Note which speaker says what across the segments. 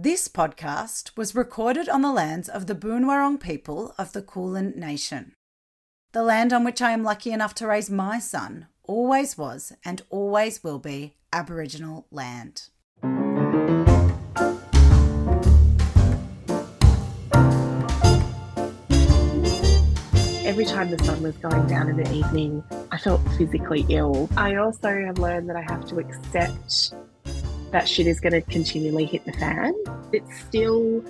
Speaker 1: This podcast was recorded on the lands of the Boonwurrung people of the Kulin Nation. The land on which I am lucky enough to raise my son always was and always will be Aboriginal land.
Speaker 2: Every time the sun was going down in the evening, I felt physically ill. I also have learned that I have to accept that shit is going to continually hit the fan. It still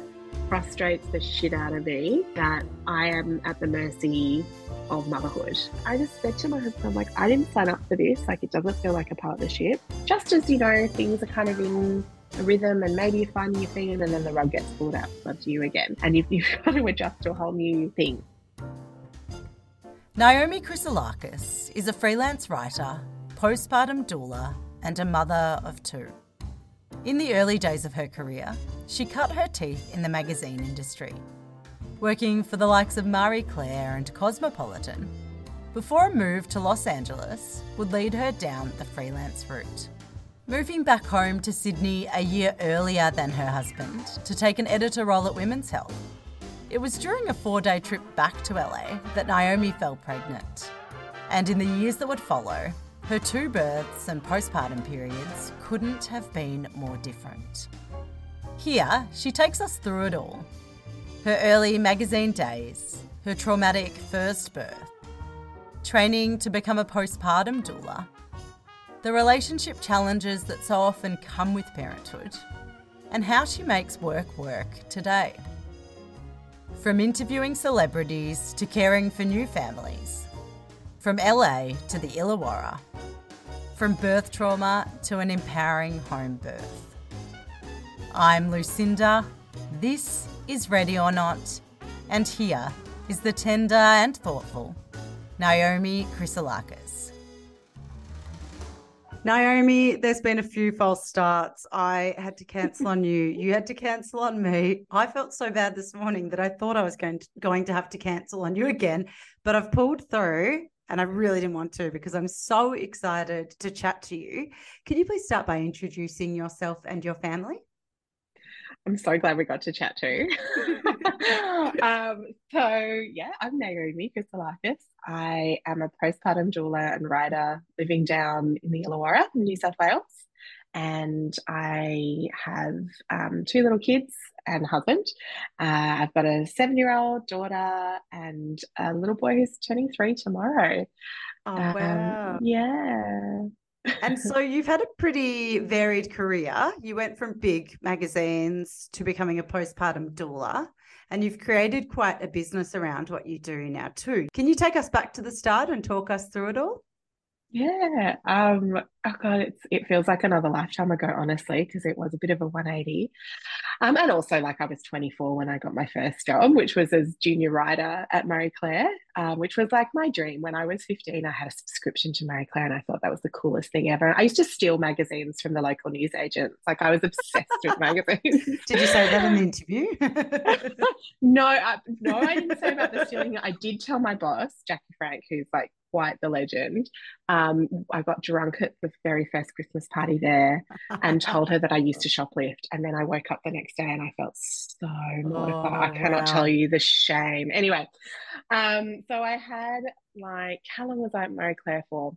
Speaker 2: frustrates the shit out of me that I am at the mercy of motherhood. I just said to my husband, I'm like, I didn't sign up for this. Like, it doesn't feel like a partnership. Just as, you know, things are kind of in a rhythm and maybe you're finding your feet and then the rug gets pulled out onto you again. And you've, you've got to adjust to a whole new thing.
Speaker 1: Naomi Chrisoulakis is a freelance writer, postpartum doula, and a mother of two. In the early days of her career, she cut her teeth in the magazine industry, working for the likes of Marie Claire and Cosmopolitan, before a move to Los Angeles would lead her down the freelance route. Moving back home to Sydney a year earlier than her husband to take an editor role at Women's Health, it was during a four day trip back to LA that Naomi fell pregnant. And in the years that would follow, her two births and postpartum periods couldn't have been more different. Here, she takes us through it all her early magazine days, her traumatic first birth, training to become a postpartum doula, the relationship challenges that so often come with parenthood, and how she makes work work today. From interviewing celebrities to caring for new families, from LA to the Illawarra, from birth trauma to an empowering home birth. I'm Lucinda, this is Ready or Not, and here is the tender and thoughtful Naomi Chrisoulakis. Naomi, there's been a few false starts. I had to cancel on you. You had to cancel on me. I felt so bad this morning that I thought I was going to, going to have to cancel on you again, but I've pulled through and I really didn't want to because I'm so excited to chat to you. Can you please start by introducing yourself and your family?
Speaker 2: I'm so glad we got to chat too. um, so yeah, I'm Naomi Chrisoulakis. I am a postpartum doula and writer living down in the Illawarra, in New South Wales. And I have um, two little kids and husband. Uh, I've got a seven year old daughter and a little boy who's turning three tomorrow.
Speaker 1: Oh, um, wow.
Speaker 2: Yeah
Speaker 1: and so you've had a pretty varied career. You went from big magazines to becoming a postpartum doula, and you've created quite a business around what you do now, too. Can you take us back to the start and talk us through it all?
Speaker 2: Yeah. Um, oh God, it's, it feels like another lifetime ago, honestly, because it was a bit of a 180. Um, and also, like, I was 24 when I got my first job, which was as junior writer at Marie Claire, um, which was like my dream. When I was 15, I had a subscription to Marie Claire, and I thought that was the coolest thing ever. I used to steal magazines from the local newsagents. Like, I was obsessed with magazines.
Speaker 1: Did you say that in the interview?
Speaker 2: no, I, no, I didn't say about the stealing. I did tell my boss, Jackie Frank, who's like quite the legend. Um, I got drunk at the very first Christmas party there and told her that I used to shoplift. And then I woke up the next day and I felt so mortified. Oh, I cannot wow. tell you the shame. Anyway, um, so I had like, how long was I at Marie Claire for?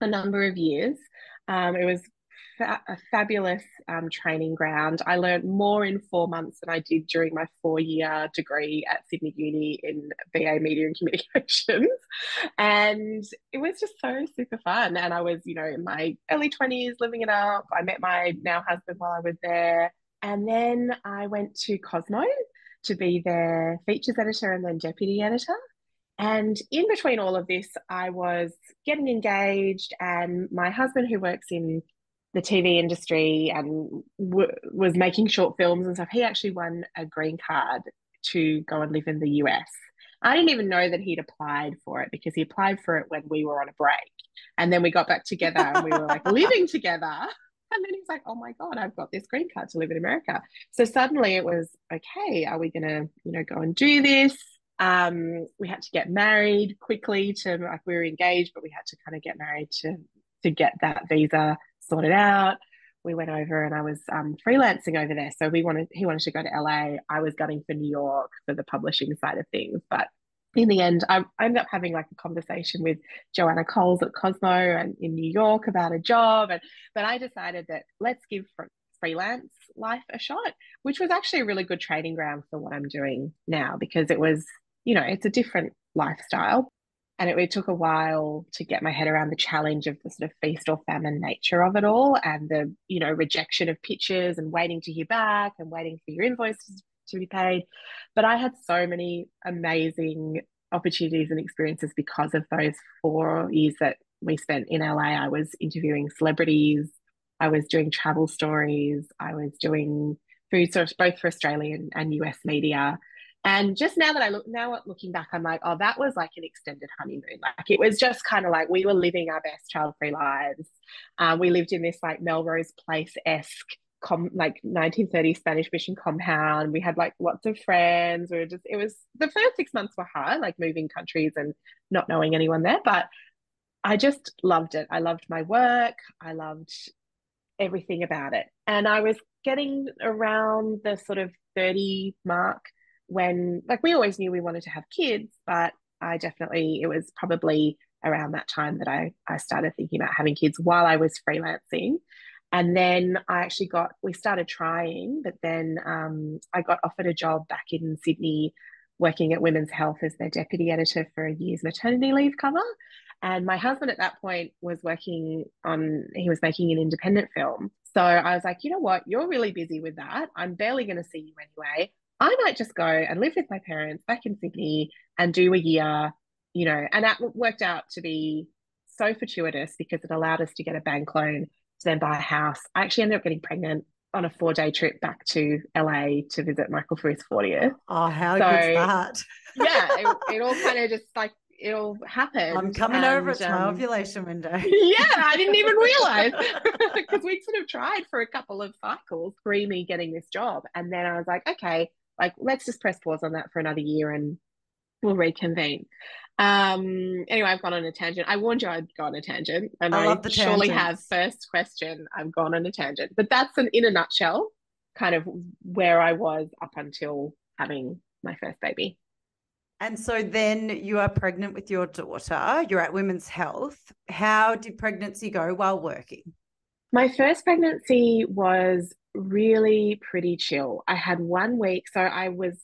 Speaker 2: A number of years. Um, it was fa- a fabulous um, training ground. I learned more in four months than I did during my four year degree at Sydney Uni in BA Media and Communications. And it was just so super fun. And I was, you know, in my early 20s living it up. I met my now husband while I was there. And then I went to Cosmo to be their features editor and then deputy editor. And in between all of this, I was getting engaged, and my husband, who works in the TV industry and w- was making short films and stuff, he actually won a green card to go and live in the US. I didn't even know that he'd applied for it because he applied for it when we were on a break. And then we got back together and we were like living together. And then he's like, oh my God, I've got this green card to live in America. So suddenly it was, okay, are we going to, you know, go and do this? Um, we had to get married quickly to like we were engaged, but we had to kind of get married to to get that visa sorted out. we went over and I was um, freelancing over there. So we wanted he wanted to go to LA. I was gunning for New York for the publishing side of things. But in the end, I, I ended up having like a conversation with Joanna Coles at Cosmo and in New York about a job. And but I decided that let's give freelance life a shot, which was actually a really good training ground for what I'm doing now because it was, you know, it's a different lifestyle. And it, it, took a while to get my head around the challenge of the sort of feast or famine nature of it all and the, you know, rejection of pitches and waiting to hear back and waiting for your invoices to be paid. But I had so many amazing opportunities and experiences because of those four years that we spent in LA. I was interviewing celebrities, I was doing travel stories, I was doing food source both for Australian and US media. And just now that I look now looking back, I'm like, oh, that was like an extended honeymoon. Like it was just kind of like we were living our best child-free lives. Um, we lived in this like Melrose Place esque com like 1930s Spanish mission compound. We had like lots of friends. We were just it was the first six months were hard, like moving countries and not knowing anyone there. But I just loved it. I loved my work. I loved everything about it. And I was getting around the sort of 30 mark when like we always knew we wanted to have kids, but I definitely it was probably around that time that I I started thinking about having kids while I was freelancing. And then I actually got, we started trying, but then um, I got offered a job back in Sydney working at Women's Health as their deputy editor for a year's maternity leave cover. And my husband at that point was working on, he was making an independent film. So I was like, you know what? You're really busy with that. I'm barely going to see you anyway. I might just go and live with my parents back in Sydney and do a year, you know, and that worked out to be so fortuitous because it allowed us to get a bank loan to then buy a house. I actually ended up getting pregnant on a four day trip back to LA to visit Michael Fruh's 40th.
Speaker 1: Oh, how so, good's that?
Speaker 2: yeah, it, it all kind of just like it all happened.
Speaker 1: I'm coming and, over at my um, ovulation window.
Speaker 2: yeah, I didn't even realize because we'd sort of tried for a couple of cycles pre me getting this job. And then I was like, okay, like let's just press pause on that for another year and we'll reconvene. Um, anyway, I've gone on a tangent. I warned you I'd go on a tangent, and I, I surely have first question. I've gone on a tangent, but that's an in a nutshell, kind of where I was up until having my first baby.
Speaker 1: And so then you are pregnant with your daughter. You're at Women's Health. How did pregnancy go while working?
Speaker 2: My first pregnancy was really pretty chill. I had one week, so I was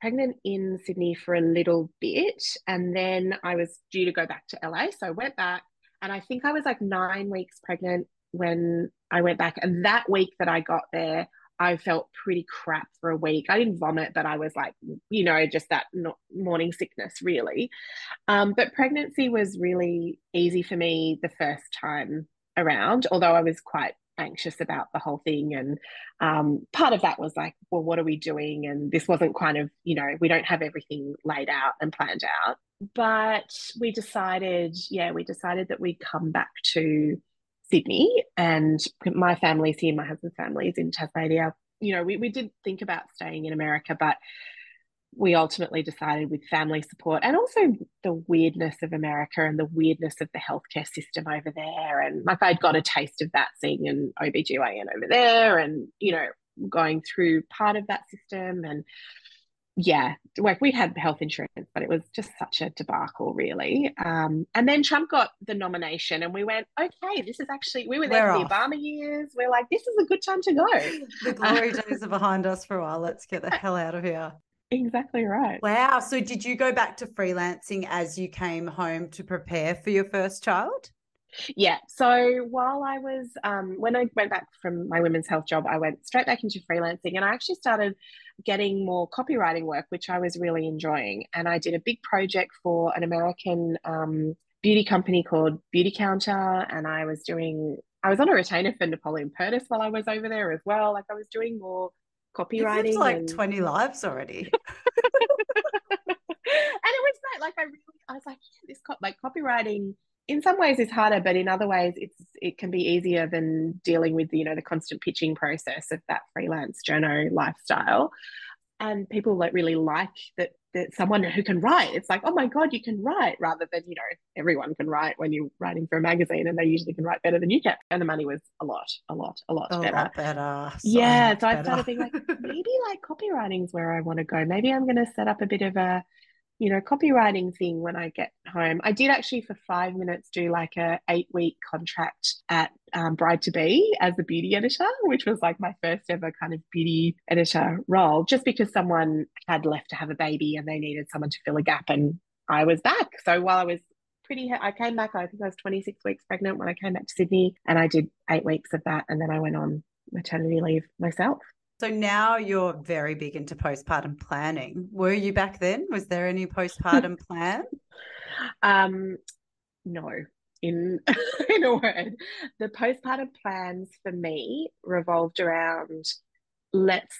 Speaker 2: pregnant in Sydney for a little bit. And then I was due to go back to LA. So I went back and I think I was like nine weeks pregnant when I went back. And that week that I got there, I felt pretty crap for a week. I didn't vomit, but I was like, you know, just that morning sickness, really. Um, but pregnancy was really easy for me the first time around, although I was quite anxious about the whole thing. And um, part of that was like, well, what are we doing? And this wasn't kind of, you know, we don't have everything laid out and planned out. But we decided, yeah, we decided that we'd come back to Sydney and my family's here, my husband's family is in Tasmania. You know, we, we did think about staying in America, but we ultimately decided with family support and also the weirdness of America and the weirdness of the healthcare system over there. And like I'd got a taste of that seeing an OBGYN over there and, you know, going through part of that system. And yeah, like we had health insurance, but it was just such a debacle, really. Um, and then Trump got the nomination, and we went, okay, this is actually, we were there we're for the Obama years. We're like, this is a good time to go.
Speaker 1: the glory days are behind us for a while. Let's get the hell out of here.
Speaker 2: Exactly right.
Speaker 1: Wow. So, did you go back to freelancing as you came home to prepare for your first child?
Speaker 2: Yeah. So, while I was, um, when I went back from my women's health job, I went straight back into freelancing and I actually started getting more copywriting work, which I was really enjoying. And I did a big project for an American um, beauty company called Beauty Counter. And I was doing, I was on a retainer for Napoleon Perdis while I was over there as well. Like, I was doing more copywriting.
Speaker 1: like and... 20 lives already. and
Speaker 2: it was great. Like I really, I was like, yeah, this co- like copywriting in some ways is harder, but in other ways it's it can be easier than dealing with you know the constant pitching process of that freelance journo lifestyle. And people like really like that that someone who can write. It's like, oh my god, you can write, rather than you know everyone can write when you're writing for a magazine, and they usually can write better than you can. And the money was a lot, a lot, a lot
Speaker 1: a
Speaker 2: better.
Speaker 1: Lot better.
Speaker 2: So yeah, so I started being like, maybe like copywriting is where I want to go. Maybe I'm going to set up a bit of a you know, copywriting thing when I get home. I did actually for five minutes do like a eight week contract at um, Bride to Be as a beauty editor, which was like my first ever kind of beauty editor role, just because someone had left to have a baby and they needed someone to fill a gap, and I was back. So while I was pretty, I came back. I think I was 26 weeks pregnant when I came back to Sydney, and I did eight weeks of that, and then I went on maternity leave myself.
Speaker 1: So now you're very big into postpartum planning. Were you back then? Was there any postpartum plan?
Speaker 2: Um, no. In in a word, the postpartum plans for me revolved around let's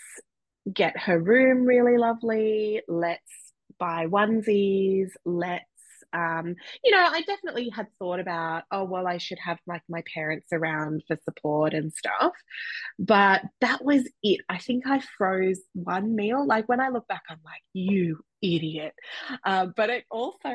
Speaker 2: get her room really lovely, let's buy onesies, let's um, you know, I definitely had thought about, oh, well, I should have like my parents around for support and stuff. But that was it. I think I froze one meal. Like when I look back, I'm like, you idiot. Uh, but it also,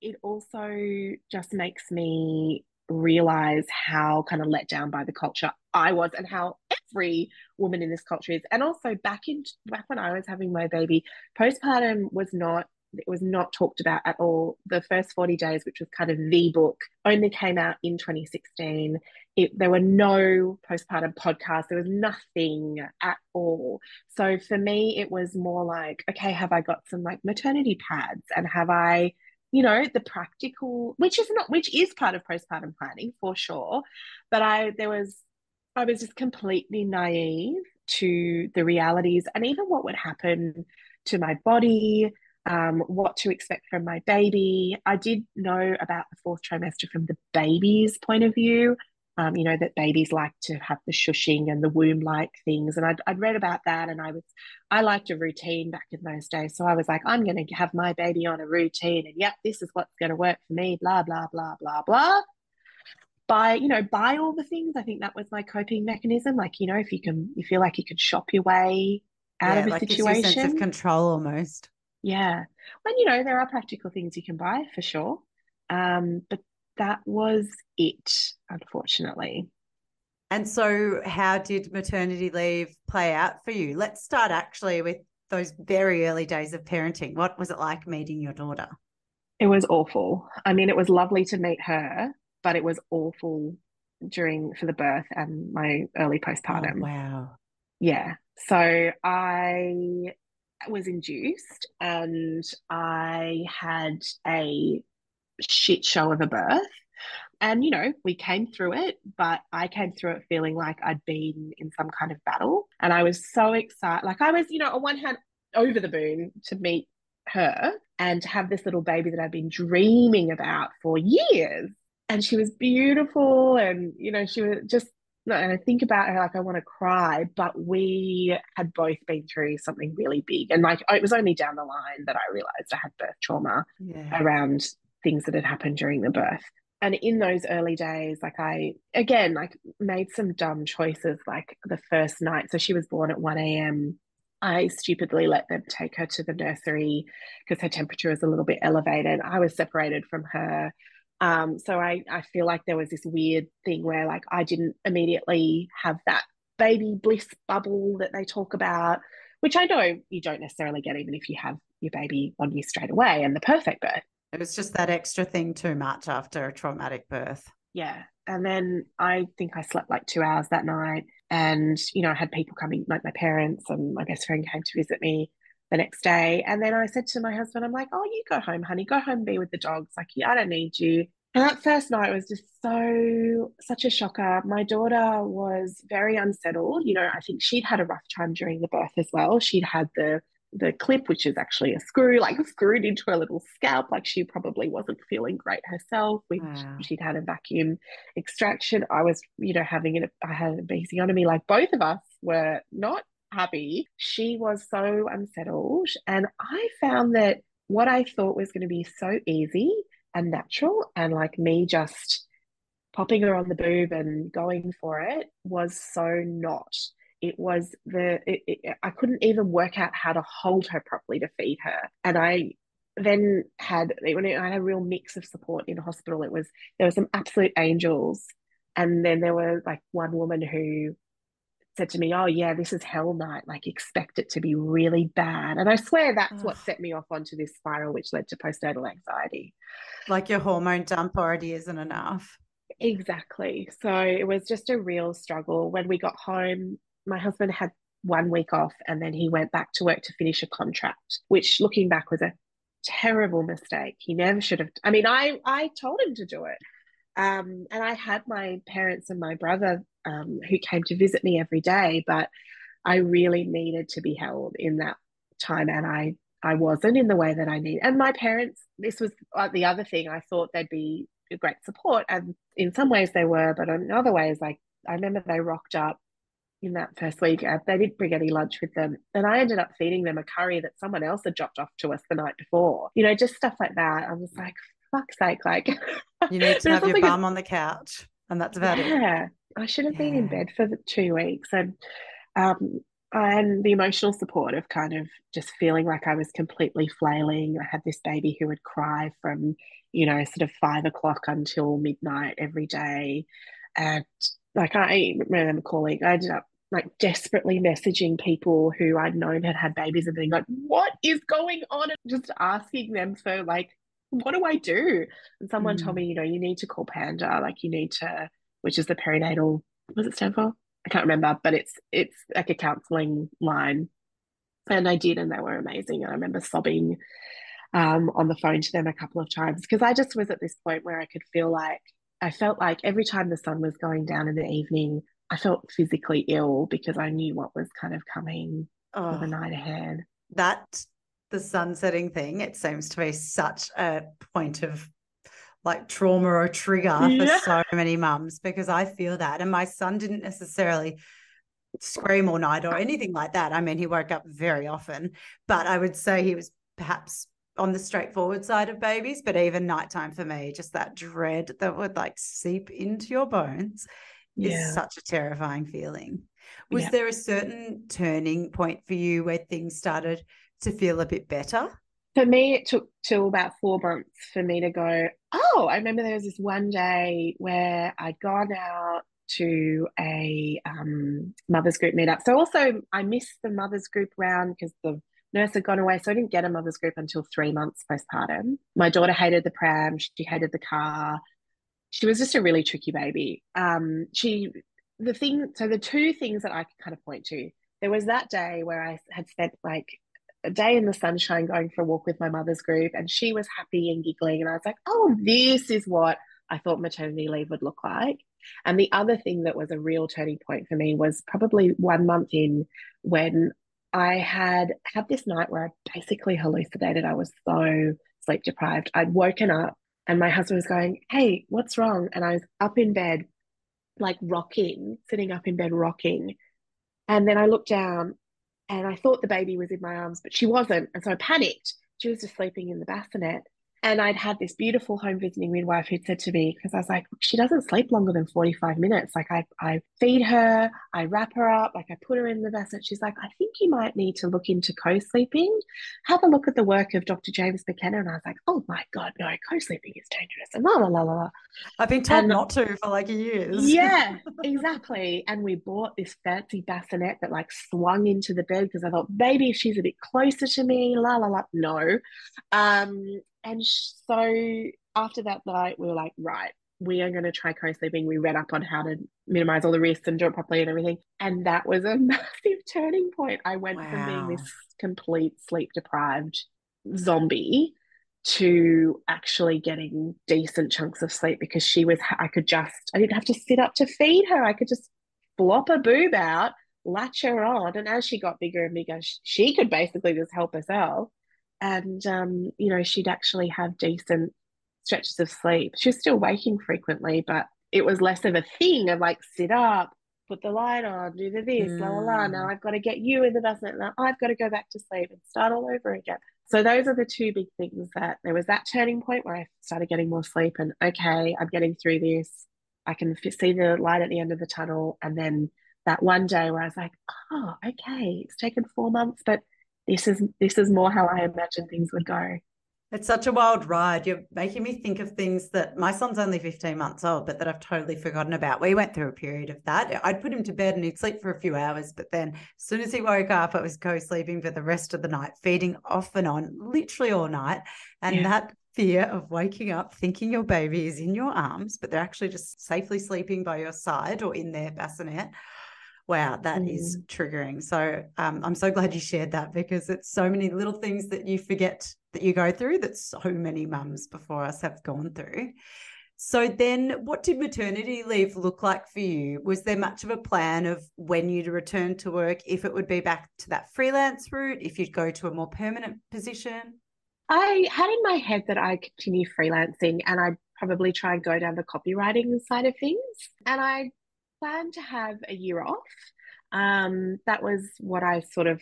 Speaker 2: it also just makes me realize how kind of let down by the culture I was and how every woman in this culture is. And also back in back when I was having my baby, postpartum was not it was not talked about at all. The first 40 days, which was kind of the book, only came out in 2016. It, there were no postpartum podcasts, there was nothing at all. So for me, it was more like, okay, have I got some like maternity pads and have I, you know, the practical, which is not, which is part of postpartum planning for sure. But I, there was, I was just completely naive to the realities and even what would happen to my body um, what to expect from my baby. I did know about the fourth trimester from the baby's point of view. Um, you know that babies like to have the shushing and the womb-like things, and I'd, I'd read about that, and I was, I liked a routine back in those days, so I was like, I'm going to have my baby on a routine, and yep, this is what's going to work for me. Blah blah blah blah blah. Buy, you know, buy all the things. I think that was my coping mechanism. Like, you know, if you can, you feel like you can shop your way out yeah, of a like situation,
Speaker 1: sense of control almost.
Speaker 2: Yeah. And, you know, there are practical things you can buy for sure. Um, but that was it, unfortunately.
Speaker 1: And so, how did maternity leave play out for you? Let's start actually with those very early days of parenting. What was it like meeting your daughter?
Speaker 2: It was awful. I mean, it was lovely to meet her, but it was awful during for the birth and my early postpartum.
Speaker 1: Oh, wow.
Speaker 2: Yeah. So I was induced and I had a shit show of a birth. And, you know, we came through it, but I came through it feeling like I'd been in some kind of battle. And I was so excited. Like, I was, you know, on one hand, over the moon to meet her and to have this little baby that I'd been dreaming about for years. And she was beautiful. And, you know, she was just and I think about her like I want to cry, but we had both been through something really big. And like it was only down the line that I realized I had birth trauma yeah. around things that had happened during the birth. And in those early days, like I again like made some dumb choices like the first night. So she was born at 1 a.m. I stupidly let them take her to the nursery because her temperature was a little bit elevated. I was separated from her um, so I, I feel like there was this weird thing where like I didn't immediately have that baby bliss bubble that they talk about, which I know you don't necessarily get even if you have your baby on you straight away and the perfect birth.
Speaker 1: It was just that extra thing too much after a traumatic birth.
Speaker 2: Yeah. And then I think I slept like two hours that night. And, you know, I had people coming, like my parents and my best friend came to visit me the next day. And then I said to my husband, I'm like, oh, you go home, honey, go home, be with the dogs. Like, yeah, I don't need you. And that first night was just so, such a shocker. My daughter was very unsettled. You know, I think she'd had a rough time during the birth as well. She'd had the the clip, which is actually a screw, like screwed into her little scalp. Like she probably wasn't feeling great herself. Which wow. she'd had a vacuum extraction. I was, you know, having it. I had a episiotomy. Like both of us were not happy. She was so unsettled. And I found that what I thought was going to be so easy and natural, and like me just popping her on the boob and going for it was so not. it was the it, it, I couldn't even work out how to hold her properly to feed her, and I then had when I had a real mix of support in hospital. It was there were some absolute angels, and then there were like one woman who said to me, "Oh yeah, this is hell night. Like expect it to be really bad." And I swear that's what set me off onto this spiral, which led to postnatal anxiety.
Speaker 1: Like your hormone dump already isn't enough.
Speaker 2: Exactly. So it was just a real struggle. When we got home, my husband had one week off and then he went back to work to finish a contract, which looking back was a terrible mistake. He never should have. I mean, I I told him to do it. Um, and I had my parents and my brother um, who came to visit me every day, but I really needed to be held in that time, and I I wasn't in the way that I need. And my parents, this was uh, the other thing. I thought they'd be a great support, and in some ways they were, but in other ways, like I remember they rocked up in that first week. Uh, they didn't bring any lunch with them, and I ended up feeding them a curry that someone else had dropped off to us the night before. You know, just stuff like that. I was like, fuck's sake, like
Speaker 1: you need to have your bum on the couch, and that's about
Speaker 2: yeah,
Speaker 1: it.
Speaker 2: Yeah, I should have yeah. been in bed for two weeks, and um, and the emotional support of kind of just feeling like I was completely flailing. I had this baby who would cry from, you know, sort of five o'clock until midnight every day, and like I remember calling. I ended up like desperately messaging people who I'd known had had babies and being like, "What is going on?" And just asking them for like what do I do? And someone mm. told me, you know, you need to call PANDA, like you need to, which is the perinatal, what does it stand for? I can't remember, but it's it's like a counseling line. And I did, and they were amazing. And I remember sobbing um, on the phone to them a couple of times because I just was at this point where I could feel like I felt like every time the sun was going down in the evening, I felt physically ill because I knew what was kind of coming oh, for the night ahead.
Speaker 1: That the sun setting thing, it seems to be such a point of like trauma or trigger yeah. for so many mums because I feel that. And my son didn't necessarily scream all night or anything like that. I mean, he woke up very often, but I would say he was perhaps on the straightforward side of babies, but even nighttime for me, just that dread that would like seep into your bones yeah. is such a terrifying feeling. Was yeah. there a certain turning point for you where things started to feel a bit better?
Speaker 2: For me, it took till about four months for me to go, oh, I remember there was this one day where I'd gone out to a um, mothers group meetup. So also I missed the mothers group round because the nurse had gone away. So I didn't get a mothers group until three months postpartum. My daughter hated the pram. She hated the car. She was just a really tricky baby. Um, she, the thing, so the two things that I could kind of point to, there was that day where I had spent like a day in the sunshine going for a walk with my mother's group and she was happy and giggling and I was like, "Oh, this is what I thought maternity leave would look like." And the other thing that was a real turning point for me was probably 1 month in when I had had this night where I basically hallucinated. I was so sleep deprived. I'd woken up and my husband was going, Hey, what's wrong? And I was up in bed, like rocking, sitting up in bed rocking. And then I looked down and I thought the baby was in my arms, but she wasn't. And so I panicked. She was just sleeping in the bassinet. And I'd had this beautiful home visiting midwife who'd said to me, because I was like, she doesn't sleep longer than 45 minutes. Like I, I feed her, I wrap her up, like I put her in the bassinet. She's like, I think you might need to look into co-sleeping. Have a look at the work of Dr. James McKenna. And I was like, oh my God, no, co-sleeping is dangerous. And la la la la.
Speaker 1: I've been told and, not to for like years.
Speaker 2: yeah, exactly. And we bought this fancy bassinet that like swung into the bed because I thought, maybe if she's a bit closer to me, la la la. No. Um, and so after that night, we were like, right, we are going to try co-sleeping. We read up on how to minimize all the risks and do it properly and everything. And that was a massive turning point. I went wow. from being this complete sleep deprived zombie to actually getting decent chunks of sleep because she was, I could just, I didn't have to sit up to feed her. I could just flop a boob out, latch her on. And as she got bigger and bigger, she could basically just help herself and um, you know she'd actually have decent stretches of sleep. She was still waking frequently, but it was less of a thing of like sit up, put the light on, do the this, mm. la la la. Now I've got to get you in the bassinet. Now I've got to go back to sleep and start all over again. So those are the two big things that there was that turning point where I started getting more sleep and okay, I'm getting through this. I can see the light at the end of the tunnel, and then that one day where I was like, oh, okay, it's taken four months, but this is this is more how I imagine things would go.
Speaker 1: It's such a wild ride. You're making me think of things that my son's only 15 months old, but that I've totally forgotten about. We went through a period of that. I'd put him to bed and he'd sleep for a few hours, but then as soon as he woke up, it was co sleeping for the rest of the night, feeding off and on, literally all night. And yeah. that fear of waking up thinking your baby is in your arms, but they're actually just safely sleeping by your side or in their bassinet wow, that mm. is triggering. So um, I'm so glad you shared that because it's so many little things that you forget that you go through that so many mums before us have gone through. So then what did maternity leave look like for you? Was there much of a plan of when you'd return to work, if it would be back to that freelance route, if you'd go to a more permanent position?
Speaker 2: I had in my head that I'd continue freelancing and I'd probably try and go down the copywriting side of things. And I planned to have a year off. Um, that was what I sort of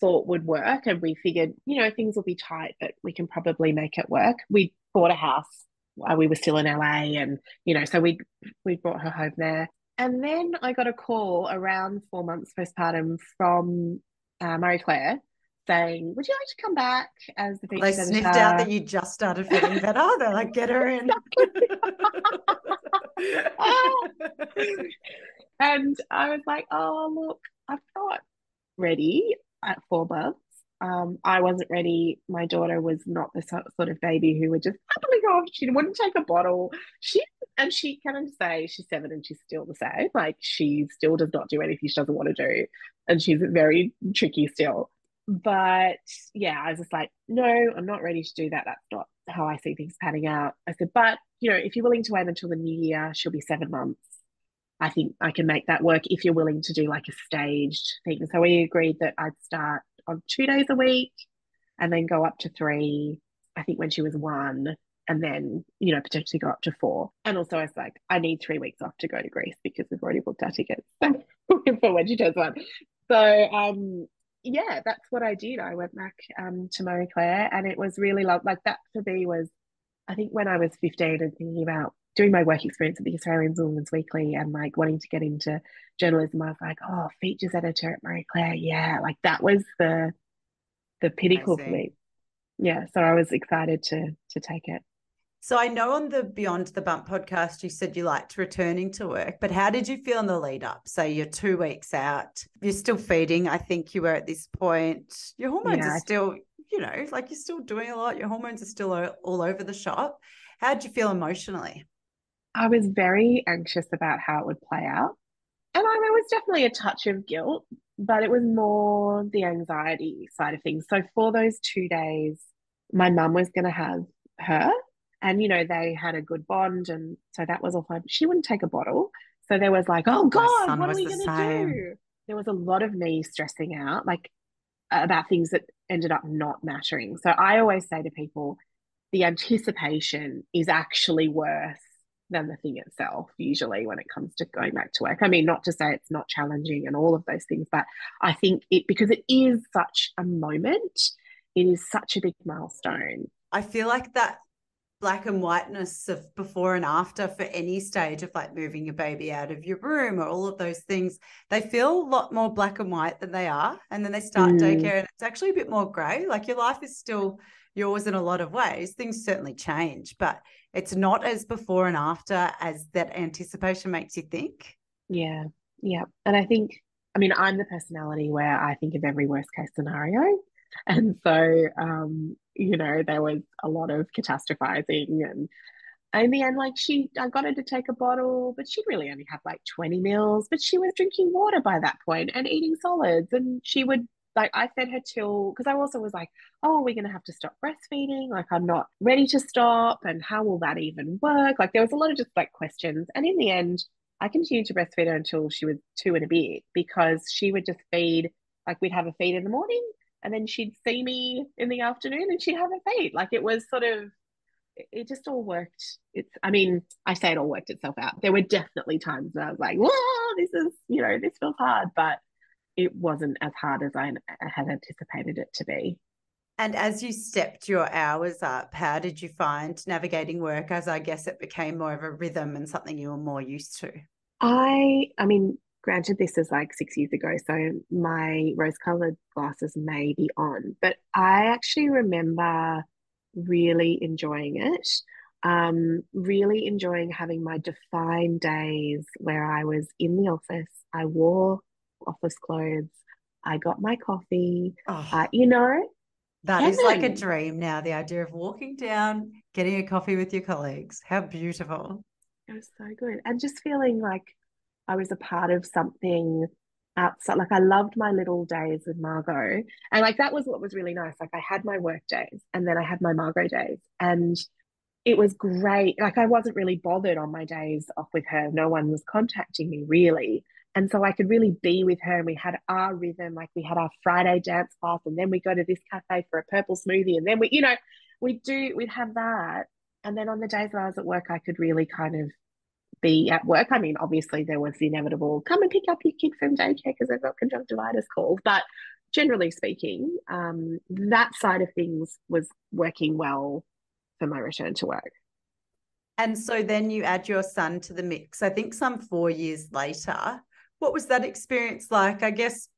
Speaker 2: thought would work. And we figured, you know, things will be tight, but we can probably make it work. We bought a house while we were still in LA and, you know, so we we brought her home there. And then I got a call around four months postpartum from uh, Marie Claire saying, "Would you like to come back as the
Speaker 1: feature They sniffed out that you just started feeling better. They're like, "Get her in."
Speaker 2: and I was like, "Oh, look, I'm not ready at four months. Um, I wasn't ready. My daughter was not the sort of baby who would just happily go off. She wouldn't take a bottle. She and she can say she's seven and she's still the same. Like she still does not do anything she doesn't want to do, and she's very tricky still but yeah, I was just like, no, I'm not ready to do that. That's not how I see things panning out. I said, but you know, if you're willing to wait until the new year, she'll be seven months. I think I can make that work if you're willing to do like a staged thing. So we agreed that I'd start on two days a week and then go up to three, I think when she was one, and then, you know, potentially go up to four. And also I was like, I need three weeks off to go to Greece because we've already booked our tickets for when she turns one. So um yeah, that's what I did. I went back um, to Marie Claire, and it was really love. Like that for me was, I think when I was fifteen and thinking about doing my work experience at the Australian Women's Weekly and like wanting to get into journalism, I was like, oh, features editor at Marie Claire, yeah, like that was the the pinnacle for me. Yeah, so I was excited to to take it.
Speaker 1: So I know on the Beyond the Bump podcast, you said you liked returning to work, but how did you feel in the lead up? Say you're two weeks out, you're still feeding. I think you were at this point. Your hormones yeah. are still, you know, like you're still doing a lot. Your hormones are still all over the shop. How did you feel emotionally?
Speaker 2: I was very anxious about how it would play out. And I, there was definitely a touch of guilt, but it was more the anxiety side of things. So for those two days, my mum was going to have her and you know they had a good bond and so that was all fine. She wouldn't take a bottle. So there was like oh god what are we going to do? there was a lot of me stressing out like about things that ended up not mattering. So i always say to people the anticipation is actually worse than the thing itself usually when it comes to going back to work. I mean not to say it's not challenging and all of those things but i think it because it is such a moment it is such a big milestone.
Speaker 1: I feel like that black and whiteness of before and after for any stage of like moving your baby out of your room or all of those things. They feel a lot more black and white than they are and then they start mm. daycare and it's actually a bit more gray like your life is still yours in a lot of ways. Things certainly change but it's not as before and after as that anticipation makes you think.
Speaker 2: Yeah. Yeah. And i think i mean i'm the personality where i think of every worst case scenario and so um you know, there was a lot of catastrophizing and in the end, like she, I got her to take a bottle, but she'd really only have like 20 mils, but she was drinking water by that point and eating solids. And she would, like, I fed her till, because I also was like, oh, we're going to have to stop breastfeeding. Like, I'm not ready to stop. And how will that even work? Like, there was a lot of just like questions. And in the end, I continued to breastfeed her until she was two and a bit because she would just feed, like, we'd have a feed in the morning and then she'd see me in the afternoon and she'd have a fate. Like it was sort of, it just all worked. It's, I mean, I say it all worked itself out. There were definitely times where I was like, whoa, this is, you know, this feels hard, but it wasn't as hard as I had anticipated it to be.
Speaker 1: And as you stepped your hours up, how did you find navigating work as I guess it became more of a rhythm and something you were more used to?
Speaker 2: I, I mean, granted, this is like six years ago, so my rose colored glasses may be on, but I actually remember really enjoying it. Um, really enjoying having my defined days where I was in the office. I wore office clothes. I got my coffee. Oh, uh, you know,
Speaker 1: that heaven. is like a dream now. The idea of walking down, getting a coffee with your colleagues. How beautiful.
Speaker 2: It was so good. And just feeling like I was a part of something outside. Like I loved my little days with Margot. And like that was what was really nice. Like I had my work days and then I had my Margot days. And it was great. Like I wasn't really bothered on my days off with her. No one was contacting me really. And so I could really be with her and we had our rhythm. Like we had our Friday dance class and then we go to this cafe for a purple smoothie. And then we, you know, we do, we'd have that. And then on the days when I was at work, I could really kind of be at work. I mean, obviously there was the inevitable come and pick up your kid from daycare because they've got conjunctivitis calls. But generally speaking, um, that side of things was working well for my return to work.
Speaker 1: And so then you add your son to the mix. I think some four years later. What was that experience like? I guess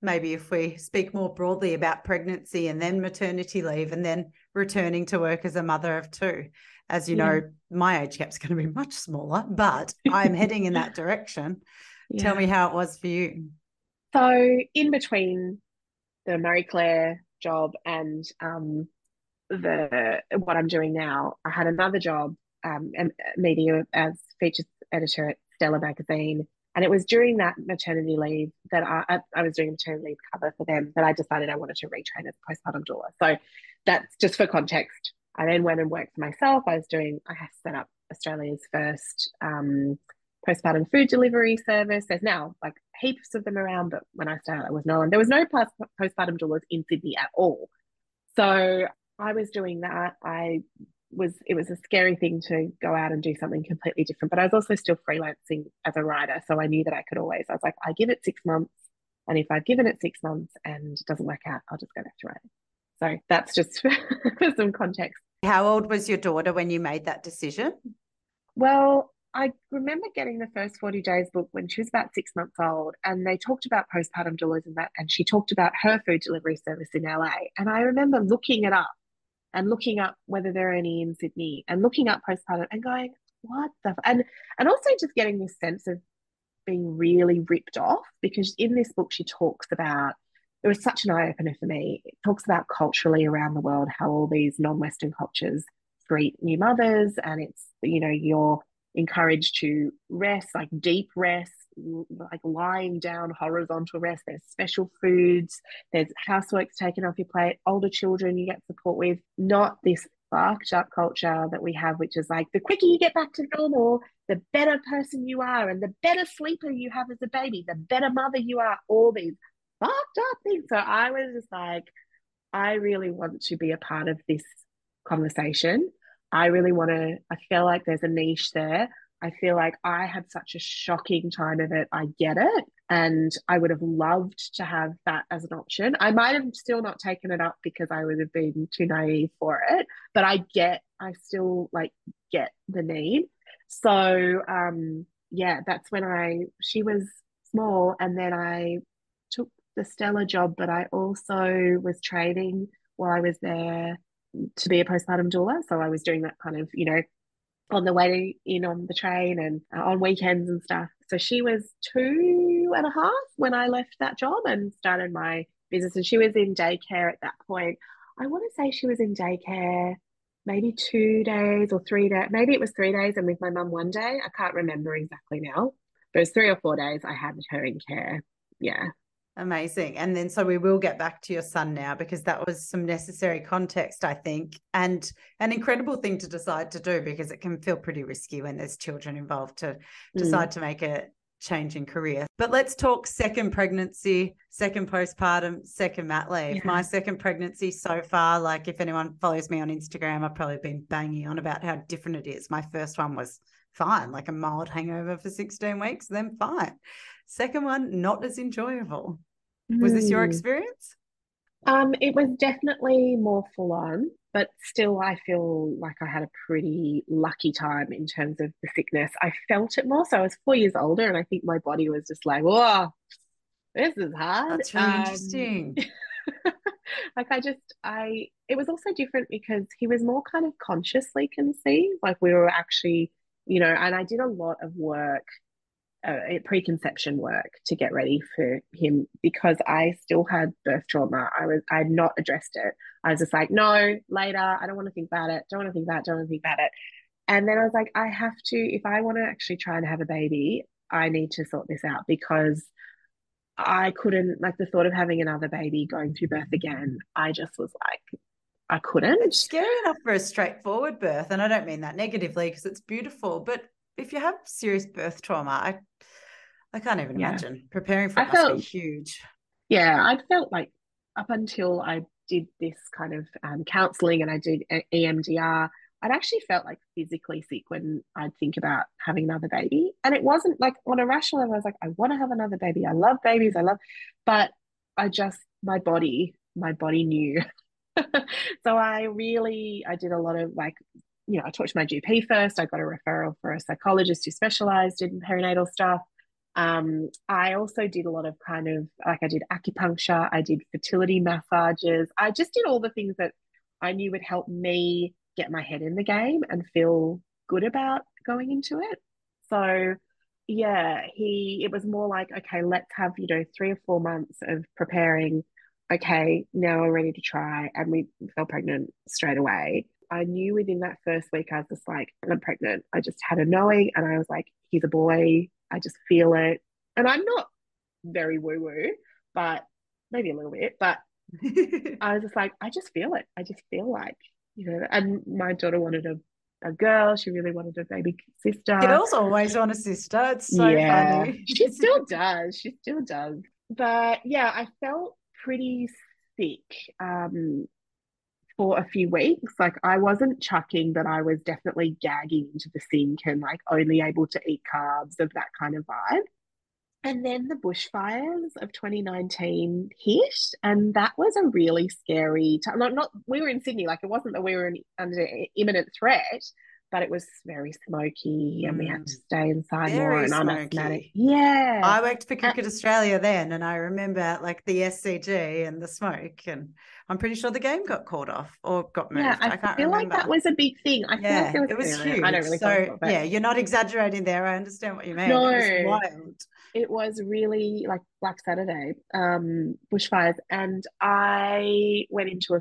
Speaker 1: maybe if we speak more broadly about pregnancy and then maternity leave and then returning to work as a mother of two as you yeah. know, my age gap's going to be much smaller, but I'm heading in that direction. Yeah. Tell me how it was for you.
Speaker 2: So, in between the Marie Claire job and um, the what I'm doing now, I had another job, um, media as features editor at Stella magazine, and it was during that maternity leave that I, I was doing maternity leave cover for them that I decided I wanted to retrain as a postpartum doula. So that's just for context. I then went and worked for myself. I was doing, I set up Australia's first um, postpartum food delivery service. There's now like heaps of them around, but when I started, there was no one. There was no postpartum doulas in Sydney at all. So I was doing that. I was it was a scary thing to go out and do something completely different, but I was also still freelancing as a writer, so I knew that I could always. I was like, I give it six months, and if I've given it six months and it doesn't work out, I'll just go back to writing. So that's just for some context.
Speaker 1: How old was your daughter when you made that decision?
Speaker 2: Well, I remember getting the first 40 days book when she was about six months old, and they talked about postpartum doulas and that, and she talked about her food delivery service in LA. And I remember looking it up and looking up whether there are any in Sydney and looking up postpartum and going, what the f-? and and also just getting this sense of being really ripped off because in this book she talks about it was such an eye opener for me. It talks about culturally around the world how all these non Western cultures treat new mothers, and it's you know you're encouraged to rest, like deep rest, like lying down horizontal rest. There's special foods. There's housework's taken off your plate. Older children you get support with. Not this fucked up culture that we have, which is like the quicker you get back to normal, the better person you are, and the better sleeper you have as a baby, the better mother you are. All these fucked up things. So I was just like, I really want to be a part of this conversation. I really want to, I feel like there's a niche there. I feel like I had such a shocking time of it. I get it. And I would have loved to have that as an option. I might have still not taken it up because I would have been too naive for it, but I get, I still like get the need. So, um, yeah, that's when I, she was small and then I the Stella job, but I also was training while I was there to be a postpartum doula. So I was doing that kind of, you know, on the way in on the train and uh, on weekends and stuff. So she was two and a half when I left that job and started my business. And she was in daycare at that point. I want to say she was in daycare maybe two days or three days. Maybe it was three days and with my mum one day. I can't remember exactly now. But it was three or four days I had her in care. Yeah.
Speaker 1: Amazing. And then so we will get back to your son now because that was some necessary context, I think, and an incredible thing to decide to do because it can feel pretty risky when there's children involved to decide mm. to make a change in career. But let's talk second pregnancy, second postpartum, second mat leave. Yeah. My second pregnancy so far, like if anyone follows me on Instagram, I've probably been banging on about how different it is. My first one was fine, like a mild hangover for 16 weeks, then fine. Second one, not as enjoyable. Was this your hmm. experience?
Speaker 2: Um, it was definitely more full on. but still, I feel like I had a pretty lucky time in terms of the sickness. I felt it more. So I was four years older, and I think my body was just like, whoa, this is hard.
Speaker 1: That's really um, interesting.
Speaker 2: like I just I it was also different because he was more kind of consciously conceived. Like we were actually, you know, and I did a lot of work uh, preconception work to get ready for him because I still had birth trauma. I was I had not addressed it. I was just like, no, later. I don't want to think about it. Don't want to think about it. Don't want to think about it. And then I was like, I have to. If I want to actually try and have a baby, I need to sort this out because I couldn't like the thought of having another baby going through birth again. I just was like, I couldn't.
Speaker 1: It's scary enough for a straightforward birth, and I don't mean that negatively because it's beautiful. But if you have serious birth trauma, I I can't even yeah. imagine preparing for I felt, huge.
Speaker 2: Yeah, I felt like up until I did this kind of um, counseling and I did EMDR, I'd actually felt like physically sick when I'd think about having another baby. And it wasn't like on a rational level, I was like, I want to have another baby. I love babies. I love, but I just, my body, my body knew. so I really, I did a lot of like, you know, I talked to my GP first. I got a referral for a psychologist who specialized in perinatal stuff. Um, I also did a lot of kind of like I did acupuncture, I did fertility massages. I just did all the things that I knew would help me get my head in the game and feel good about going into it. So yeah, he it was more like, okay, let's have, you know, three or four months of preparing. Okay, now we're ready to try. And we fell pregnant straight away. I knew within that first week, I was just like, I'm pregnant. I just had a knowing and I was like, he's a boy. I just feel it. And I'm not very woo woo, but maybe a little bit. But I was just like, I just feel it. I just feel like, you know, and my daughter wanted a, a girl. She really wanted a baby sister.
Speaker 1: Girls always want a sister. It's so yeah, funny.
Speaker 2: she still does. She still does. But yeah, I felt pretty sick. Um, for a few weeks. Like I wasn't chucking, but I was definitely gagging into the sink and like only able to eat carbs of that kind of vibe. And then the bushfires of 2019 hit, and that was a really scary time. Not, not we were in Sydney, like it wasn't that we were in, under imminent threat, but it was very smoky and we had to mm. stay inside very more and I'm smoky. Yeah.
Speaker 1: I worked for Cricket Australia then and I remember like the SCG and the smoke and I'm pretty sure the game got called off or got moved. Yeah, I,
Speaker 2: I feel
Speaker 1: remember.
Speaker 2: like that was a big thing. I
Speaker 1: yeah, like it was, it was huge. I don't really so, yeah, you're not exaggerating there. I understand what you mean. No, it was wild.
Speaker 2: It was really like Black Saturday, um, bushfires, and I went into a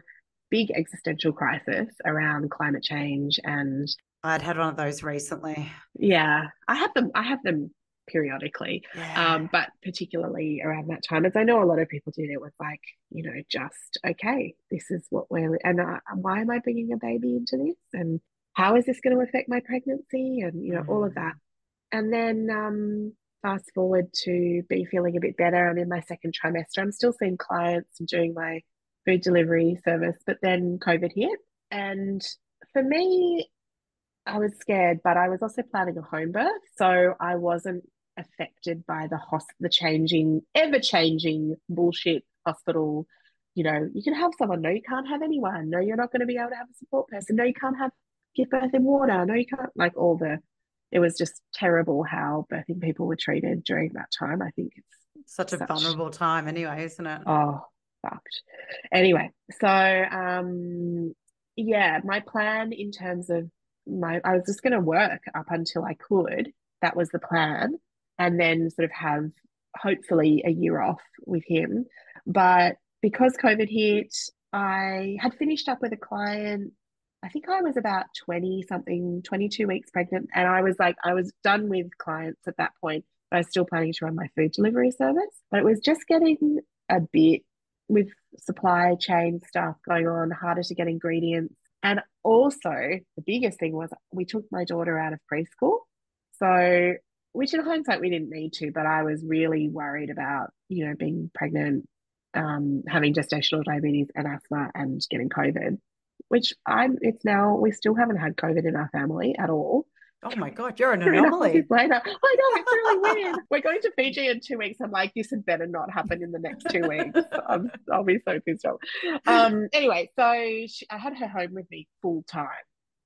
Speaker 2: big existential crisis around climate change and
Speaker 1: I'd had one of those recently.
Speaker 2: Yeah, I have them. I have them periodically, yeah. um, but particularly around that time, as I know a lot of people did. It was like you know, just okay, this is what we're and uh, why am I bringing a baby into this, and how is this going to affect my pregnancy, and you know, mm. all of mm. that. And then um, fast forward to be feeling a bit better. I'm in my second trimester. I'm still seeing clients and doing my food delivery service, but then COVID hit, and for me, I was scared, but I was also planning a home birth, so I wasn't affected by the hos- the changing, ever changing bullshit hospital. You know, you can have someone. No, you can't have anyone. No, you're not going to be able to have a support person. No, you can't have give birth in water. No, you can't. Like all the, it was just terrible how birthing people were treated during that time. I think it's
Speaker 1: such a such, vulnerable time, anyway, isn't it?
Speaker 2: Oh, fucked. Anyway, so um, yeah, my plan in terms of my I was just going to work up until I could. That was the plan, and then sort of have hopefully a year off with him. But because COVID hit, I had finished up with a client. I think I was about 20 something, 22 weeks pregnant. And I was like, I was done with clients at that point. But I was still planning to run my food delivery service. But it was just getting a bit with supply chain stuff going on, harder to get ingredients. And also, the biggest thing was we took my daughter out of preschool. So, which in hindsight, we didn't need to, but I was really worried about, you know, being pregnant, um, having gestational diabetes and asthma and getting COVID, which I'm, it's now, we still haven't had COVID in our family at all.
Speaker 1: Oh my god, you're an anomaly.
Speaker 2: Later, I know it's really weird. We're going to Fiji in two weeks. I'm like, this had better not happen in the next two weeks. i will be so pissed off. Um, anyway, so she, I had her home with me full time.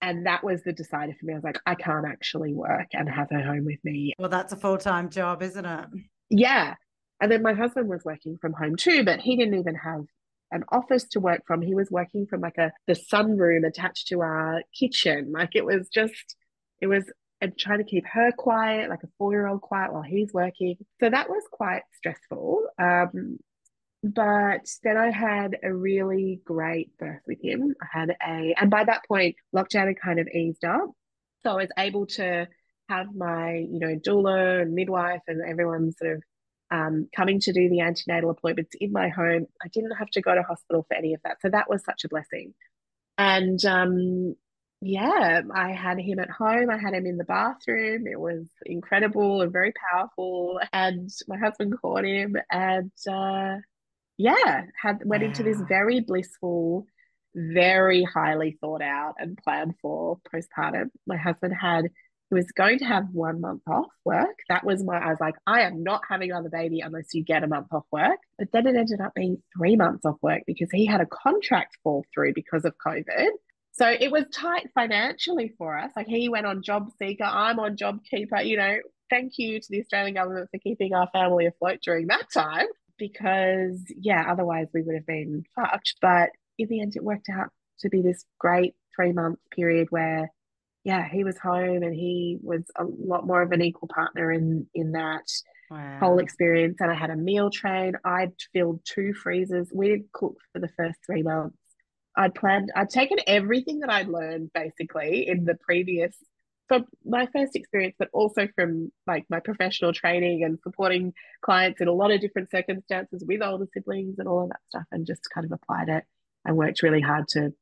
Speaker 2: And that was the decider for me. I was like, I can't actually work and have her home with me.
Speaker 1: Well, that's a full time job, isn't it?
Speaker 2: Yeah. And then my husband was working from home too, but he didn't even have an office to work from. He was working from like a the sunroom attached to our kitchen. Like it was just it was and trying to keep her quiet, like a four year old quiet while he's working. So that was quite stressful. Um, but then I had a really great birth with him. I had a, and by that point, lockdown had kind of eased up. So I was able to have my, you know, doula and midwife and everyone sort of um, coming to do the antenatal appointments in my home. I didn't have to go to hospital for any of that. So that was such a blessing. And um, yeah, I had him at home. I had him in the bathroom. It was incredible and very powerful. And my husband caught him and uh, yeah, had went wow. into this very blissful, very highly thought out and planned for postpartum. My husband had he was going to have one month off work. That was my, I was like, I am not having another baby unless you get a month off work. But then it ended up being three months off work because he had a contract fall through because of COVID. So it was tight financially for us. Like he went on Job Seeker, I'm on Job Keeper. You know, thank you to the Australian government for keeping our family afloat during that time because, yeah, otherwise we would have been fucked. But in the end, it worked out to be this great three month period where, yeah, he was home and he was a lot more of an equal partner in in that wow. whole experience. And I had a meal train. I'd filled two freezers. We didn't cook for the first three months I'd planned, I'd taken everything that I'd learned basically in the previous, from my first experience, but also from like my professional training and supporting clients in a lot of different circumstances with older siblings and all of that stuff, and just kind of applied it and worked really hard to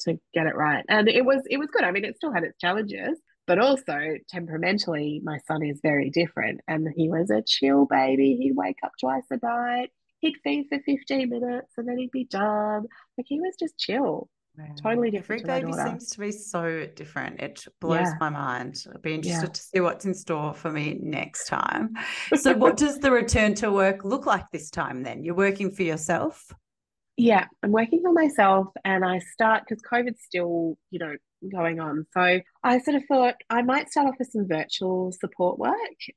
Speaker 2: to get it right. And it was it was good. I mean, it still had its challenges, but also temperamentally, my son is very different, and he was a chill baby. He'd wake up twice a night he'd feed for 15 minutes and then he'd be done. Like he was just chill. Totally different.
Speaker 1: Every baby seems to be so different. It blows yeah. my mind. I'd be interested yeah. to see what's in store for me next time. So, what does the return to work look like this time then? You're working for yourself?
Speaker 2: Yeah, I'm working for myself and I start because COVID's still, you know, going on. So I sort of thought I might start off with some virtual support work,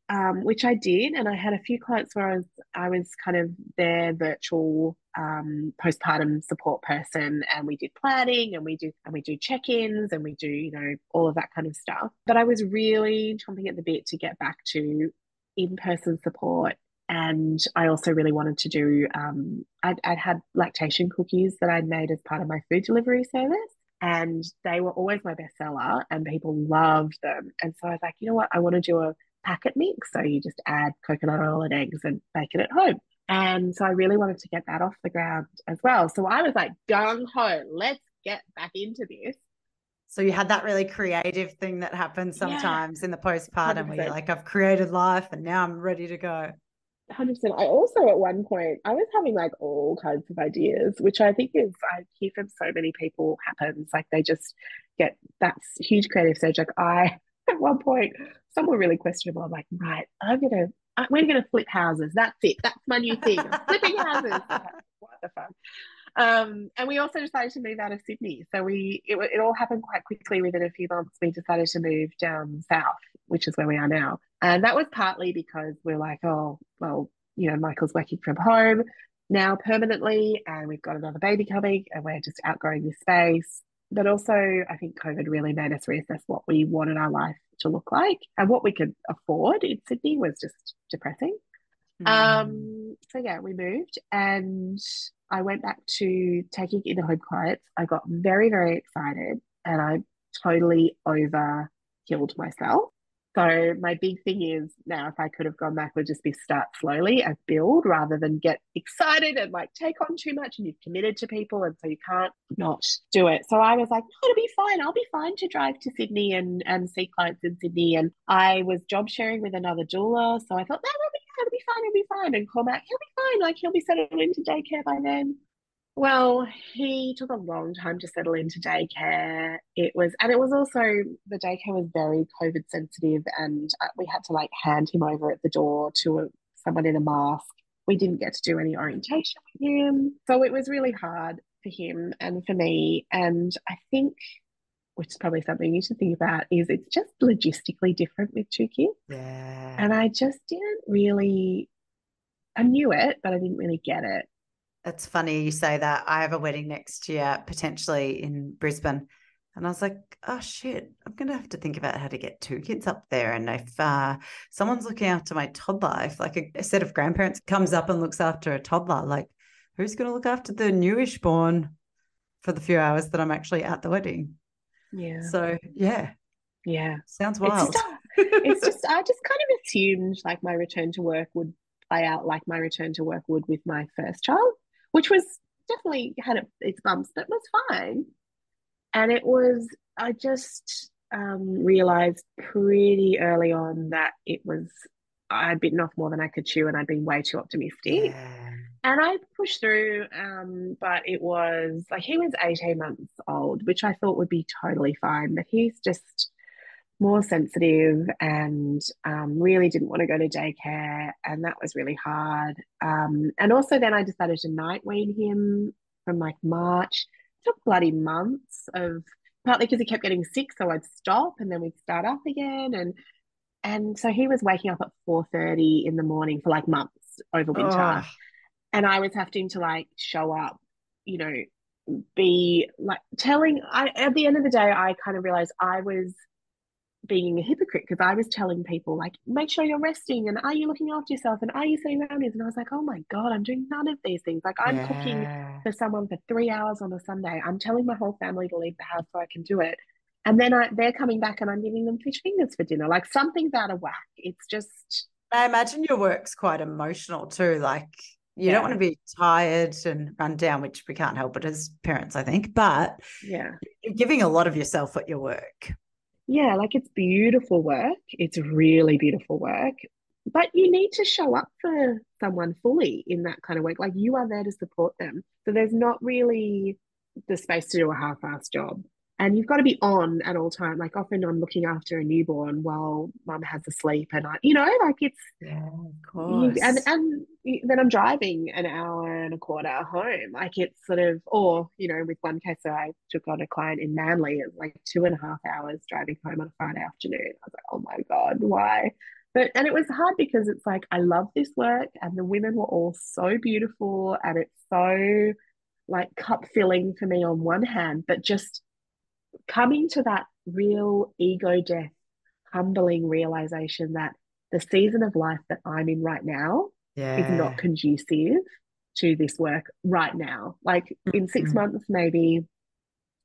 Speaker 2: um, which I did, and I had a few clients where I was I was kind of their virtual um, postpartum support person, and we did planning, and we do and we do check ins, and we do you know all of that kind of stuff. But I was really chomping at the bit to get back to in person support. And I also really wanted to do, um, I'd, I'd had lactation cookies that I'd made as part of my food delivery service and they were always my bestseller and people loved them. And so I was like, you know what? I want to do a packet mix. So you just add coconut oil and eggs and bake it at home. And so I really wanted to get that off the ground as well. So I was like, gung ho, let's get back into this.
Speaker 1: So you had that really creative thing that happens sometimes yeah. in the postpartum 100%. where you're like, I've created life and now I'm ready to go.
Speaker 2: 100%. I also, at one point, I was having like all kinds of ideas, which I think is, I hear from so many people happens. Like they just get that huge creative surge. Like I, at one point, some were really questionable. I'm like, right, I'm going to, we're going to flip houses. That's it. That's my new thing. flipping houses. what the fuck? Um, and we also decided to move out of Sydney. So we it, it all happened quite quickly. Within a few months, we decided to move down south, which is where we are now. And that was partly because we're like, oh, well, you know, Michael's working from home now permanently, and we've got another baby coming, and we're just outgrowing this space. But also, I think COVID really made us reassess what we wanted our life to look like and what we could afford in Sydney was just depressing. Mm. Um, so yeah, we moved and I went back to taking in home clients. I got very, very excited and I totally over killed myself. So my big thing is now if I could have gone back would just be start slowly and build rather than get excited and like take on too much and you've committed to people and so you can't not do it. So I was like, oh, it'll be fine. I'll be fine to drive to Sydney and and see clients in Sydney. And I was job sharing with another doula. So I thought that would be it'll be fine, it'll be fine. And call back, he'll be fine. Like he'll be settled into daycare by then. Well, he took a long time to settle into daycare. It was, and it was also the daycare was very COVID sensitive, and uh, we had to like hand him over at the door to a, someone in a mask. We didn't get to do any orientation with him, so it was really hard for him and for me. And I think, which is probably something you should think about, is it's just logistically different with two kids.
Speaker 1: Yeah.
Speaker 2: And I just didn't really, I knew it, but I didn't really get it.
Speaker 1: It's funny you say that. I have a wedding next year, potentially in Brisbane. And I was like, oh shit, I'm going to have to think about how to get two kids up there. And if uh, someone's looking after my toddler, if like a, a, set of grandparents comes up and looks after a toddler, like who's going to look after the newish born for the few hours that I'm actually at the wedding?
Speaker 2: Yeah.
Speaker 1: So, yeah.
Speaker 2: Yeah.
Speaker 1: Sounds wild.
Speaker 2: It's just, it's just, I just kind of assumed like my return to work would play out like my return to work would with my first child which was definitely had its bumps, but was fine. And it was, I just um, realized pretty early on that it was, I'd bitten off more than I could chew and I'd been way too optimistic.
Speaker 1: Yeah.
Speaker 2: And I pushed through, um, but it was like he was 18 months old, which I thought would be totally fine. But he's just, more sensitive and um, really didn't want to go to daycare. And that was really hard. Um, and also, then I decided to night wean him from like March. It took bloody months of partly because he kept getting sick. So I'd stop and then we'd start up again. And and so he was waking up at 4.30 in the morning for like months over winter. Oh. And I was having to like show up, you know, be like telling I at the end of the day, I kind of realized I was being a hypocrite because I was telling people like, make sure you're resting and are you looking after yourself and are you setting boundaries? And I was like, oh my god, I'm doing none of these things. Like I'm yeah. cooking for someone for three hours on a Sunday. I'm telling my whole family to leave the house so I can do it. And then I, they're coming back and I'm giving them fish fingers for dinner. Like something's out of whack. It's just.
Speaker 1: I imagine your work's quite emotional too. Like you yeah. don't want to be tired and run down, which we can't help it as parents, I think. But
Speaker 2: yeah,
Speaker 1: you're giving a lot of yourself at your work
Speaker 2: yeah, like it's beautiful work. It's really beautiful work. But you need to show up for someone fully in that kind of work. Like you are there to support them. So there's not really the space to do a half-ass job and you've got to be on at all time. Like often I'm looking after a newborn while mum has a sleep, and I, you know, like it's
Speaker 1: yeah, of course.
Speaker 2: You, and and then I'm driving an hour and a quarter home. Like it's sort of, or you know, with one case, so I took on a client in Manly, it's like two and a half hours driving home on a Friday afternoon. I was like, oh my god, why? But and it was hard because it's like I love this work, and the women were all so beautiful, and it's so like cup filling for me on one hand, but just coming to that real ego death, humbling realization that the season of life that I'm in right now
Speaker 1: yeah.
Speaker 2: is not conducive to this work right now. Like mm-hmm. in 6 mm-hmm. months, maybe,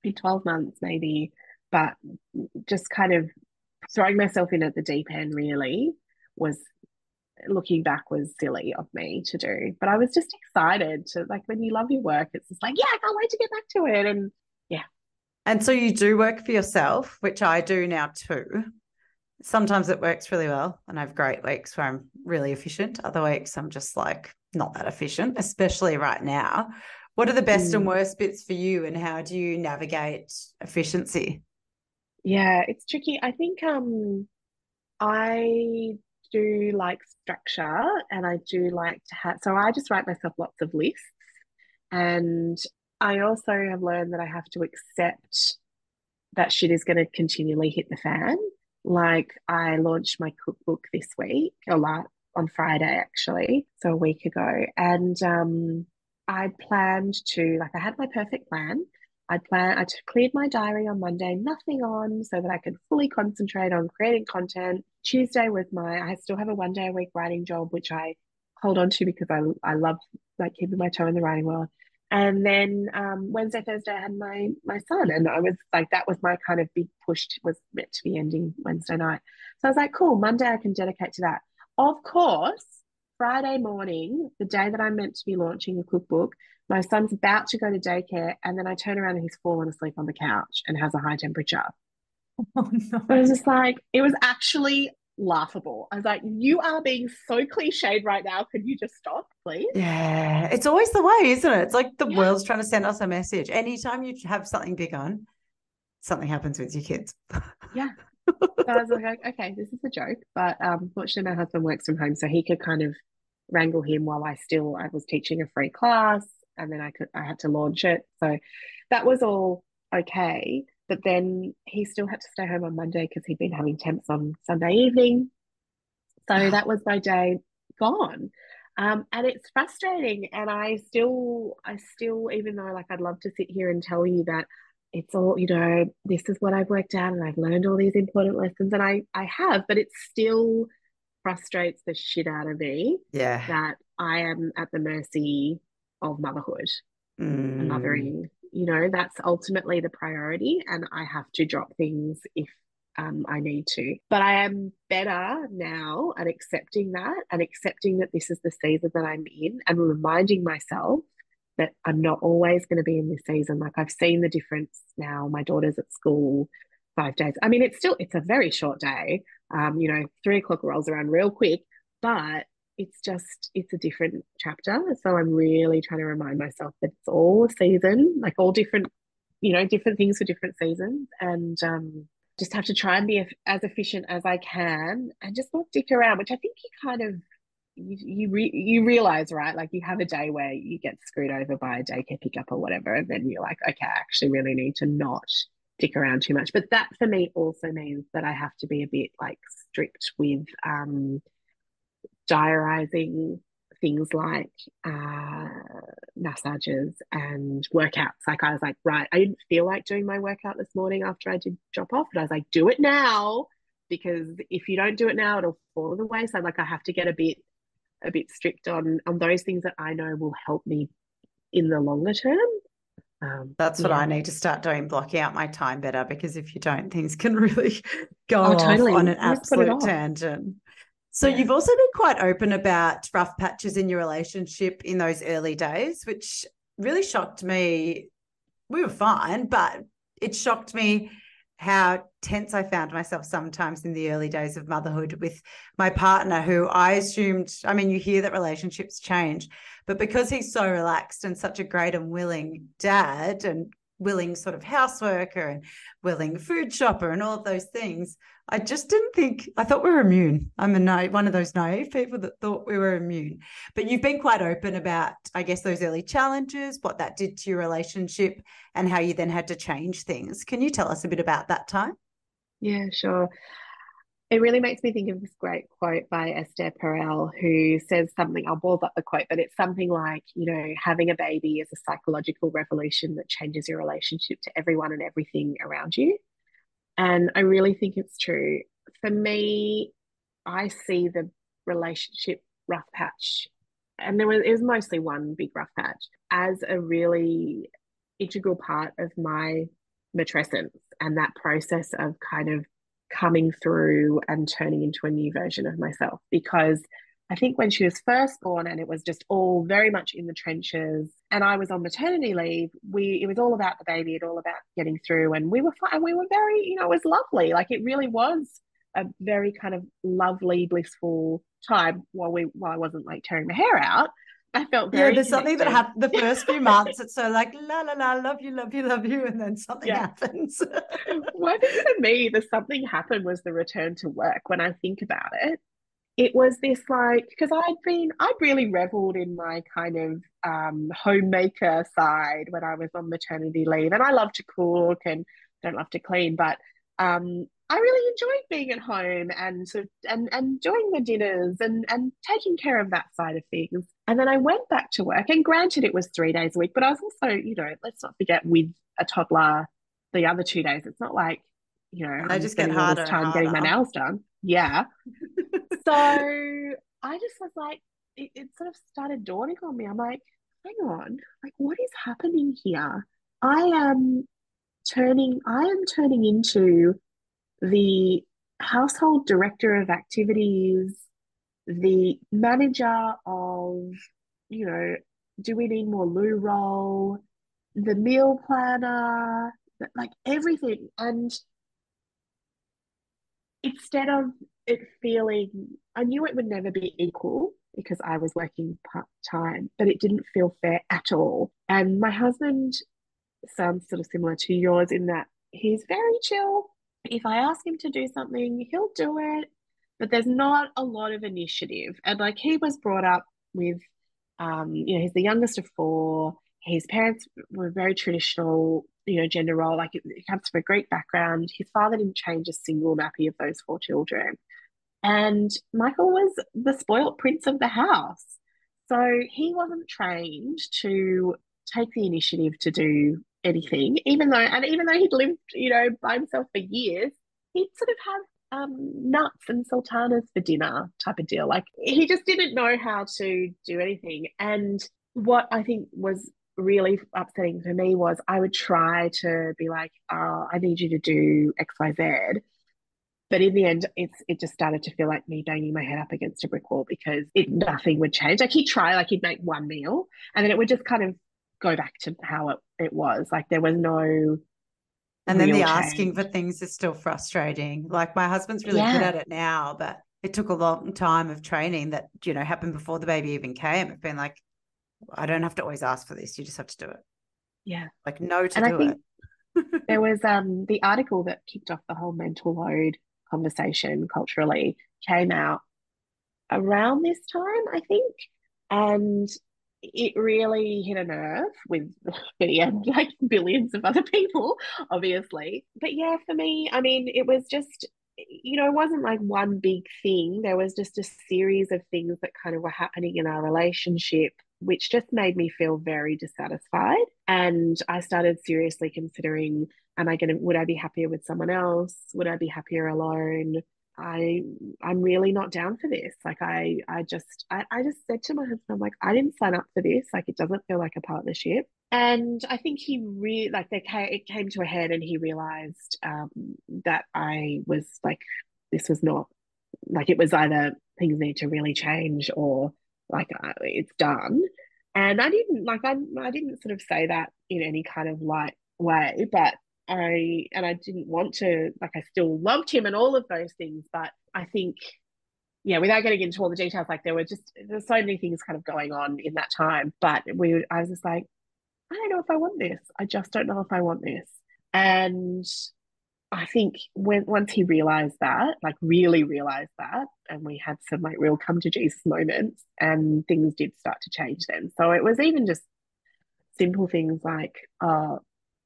Speaker 2: in 12 months, maybe, but just kind of throwing myself in at the deep end really was looking back was silly of me to do. But I was just excited to like when you love your work, it's just like, yeah, I can't wait to get back to it. And
Speaker 1: and so you do work for yourself, which I do now too. Sometimes it works really well, and I have great weeks where I'm really efficient. Other weeks I'm just like not that efficient, especially right now. What are the best mm. and worst bits for you, and how do you navigate efficiency?
Speaker 2: Yeah, it's tricky. I think um, I do like structure, and I do like to have. So I just write myself lots of lists, and I also have learned that I have to accept that shit is going to continually hit the fan. Like I launched my cookbook this week, a lot on Friday actually, so a week ago, and um, I planned to like I had my perfect plan. I plan I cleared my diary on Monday, nothing on, so that I could fully concentrate on creating content. Tuesday was my I still have a one day a week writing job, which I hold on to because I I love like keeping my toe in the writing world. And then um, Wednesday, Thursday, I had my my son, and I was like, that was my kind of big push. Was meant to be ending Wednesday night, so I was like, cool. Monday, I can dedicate to that. Of course, Friday morning, the day that I'm meant to be launching the cookbook, my son's about to go to daycare, and then I turn around and he's fallen asleep on the couch and has a high temperature. Oh no! I was just like, it was actually laughable. I was like, you are being so cliched right now. Could you just stop, please?
Speaker 1: Yeah. It's always the way, isn't it? It's like the yeah. world's trying to send us a message. Anytime you have something big on, something happens with your kids.
Speaker 2: yeah. So I was like, okay, this is a joke. But um, fortunately, my husband works from home, so he could kind of wrangle him while I still I was teaching a free class, and then I could I had to launch it. So that was all okay. But then he still had to stay home on Monday because he'd been having temps on Sunday evening. So that was my day gone. Um, and it's frustrating. And I still, I still, even though like I'd love to sit here and tell you that it's all, you know, this is what I've worked out and I've learned all these important lessons, and I, I have, but it still frustrates the shit out of me.
Speaker 1: Yeah.
Speaker 2: That I am at the mercy of motherhood
Speaker 1: mm.
Speaker 2: and mothering you know that's ultimately the priority and i have to drop things if um, I need to. But I am better now at accepting that and accepting that this is the season that I'm in and reminding myself that I'm not always going to be in this season. Like I've seen the difference now. My daughter's at school five days. I mean, it's still it's a very short day. Um, you know, three o'clock rolls around real quick, but it's just it's a different chapter. So i'm really trying to remind myself that it's all a season like all different you know different things for different seasons. And um just have to try and be as efficient as i can and just not dick around which i think you kind of you you, re- you realize right? Like you have a day where you get screwed over by a daycare pickup or whatever and then you're like okay i actually really need to not dick around too much. But that for me also means that i have to be a bit like strict with um diarizing things like uh, massages and workouts. Like I was like, right, I didn't feel like doing my workout this morning after I did drop off, but I was like, do it now because if you don't do it now, it'll fall in the way. So like I have to get a bit a bit strict on on those things that I know will help me in the longer term.
Speaker 1: Um, That's what yeah. I need to start doing, blocking out my time better because if you don't, things can really go oh, off totally. on an absolute tangent. So yeah. you've also been quite open about rough patches in your relationship in those early days, which really shocked me. We were fine, but it shocked me how tense I found myself sometimes in the early days of motherhood with my partner, who I assumed, I mean, you hear that relationships change, but because he's so relaxed and such a great and willing dad and willing sort of houseworker and willing food shopper and all of those things, I just didn't think I thought we were immune. I'm a na- one of those naive people that thought we were immune. But you've been quite open about, I guess, those early challenges, what that did to your relationship, and how you then had to change things. Can you tell us a bit about that time?
Speaker 2: Yeah, sure. It really makes me think of this great quote by Esther Perel, who says something, I'll balls up the quote, but it's something like, you know, having a baby is a psychological revolution that changes your relationship to everyone and everything around you. And I really think it's true. For me, I see the relationship rough patch, and there was it was mostly one big rough patch, as a really integral part of my matrescence and that process of kind of coming through and turning into a new version of myself because I think when she was first born and it was just all very much in the trenches and I was on maternity leave, we it was all about the baby, it all about getting through and we were fine. We were very, you know, it was lovely. Like it really was a very kind of lovely, blissful time while we while I wasn't like tearing my hair out. I felt very
Speaker 1: Yeah, there's connected. something that happened the first few months. It's so like la la la, love you, love you, love you, and then something yeah. happens.
Speaker 2: well, I think for me, the something happened was the return to work when I think about it it was this like because I'd been I'd really reveled in my kind of um, homemaker side when I was on maternity leave, and I love to cook and don't love to clean, but um, I really enjoyed being at home and sort of, and and doing the dinners and and taking care of that side of things. And then I went back to work, and granted, it was three days a week, but I was also, you know, let's not forget with a toddler, the other two days, it's not like you know,
Speaker 1: I just get harder
Speaker 2: time getting my nails done. Yeah. so I just was like, it, it sort of started dawning on me. I'm like, hang on, like what is happening here? I am turning, I am turning into the household director of activities, the manager of, you know, do we need more loo roll, the meal planner, like everything. And instead of it feeling, I knew it would never be equal because I was working part time, but it didn't feel fair at all. And my husband sounds sort of similar to yours in that he's very chill. If I ask him to do something, he'll do it, but there's not a lot of initiative. And like he was brought up with, um, you know, he's the youngest of four. His parents were very traditional, you know, gender role. Like he comes from a Greek background. His father didn't change a single nappy of those four children. And Michael was the spoilt prince of the house. So he wasn't trained to take the initiative to do anything, even though, and even though he'd lived, you know, by himself for years, he'd sort of have um, nuts and sultanas for dinner type of deal. Like he just didn't know how to do anything. And what I think was really upsetting for me was I would try to be like, oh, I need you to do X, Y, Z. But in the end, it's it just started to feel like me banging my head up against a brick wall because it nothing would change. Like he'd try, like he'd make one meal, and then it would just kind of go back to how it, it was. Like there was no
Speaker 1: and then the change. asking for things is still frustrating. Like my husband's really yeah. good at it now, but it took a long time of training that, you know, happened before the baby even came. It's been like, I don't have to always ask for this. You just have to do it.
Speaker 2: Yeah.
Speaker 1: Like no to and do
Speaker 2: it. there was um the article that kicked off the whole mental load conversation culturally came out around this time, I think. And it really hit a nerve with me and like billions of other people, obviously. But yeah, for me, I mean, it was just, you know, it wasn't like one big thing. There was just a series of things that kind of were happening in our relationship, which just made me feel very dissatisfied. And I started seriously considering am I going to, would I be happier with someone else? Would I be happier alone? I I'm really not down for this. Like I I just I, I just said to my husband, I'm like, I didn't sign up for this. Like it doesn't feel like a partnership. And I think he really like they came it came to a head and he realized um, that I was like this was not like it was either things need to really change or like uh, it's done. And I didn't like I I didn't sort of say that in any kind of light way, but I and I didn't want to like I still loved him and all of those things, but I think yeah, without getting into all the details, like there were just there's so many things kind of going on in that time. But we I was just like, I don't know if I want this. I just don't know if I want this. And I think when once he realized that, like really realized that, and we had some like real come to Jesus moments, and things did start to change then. So it was even just simple things like, uh,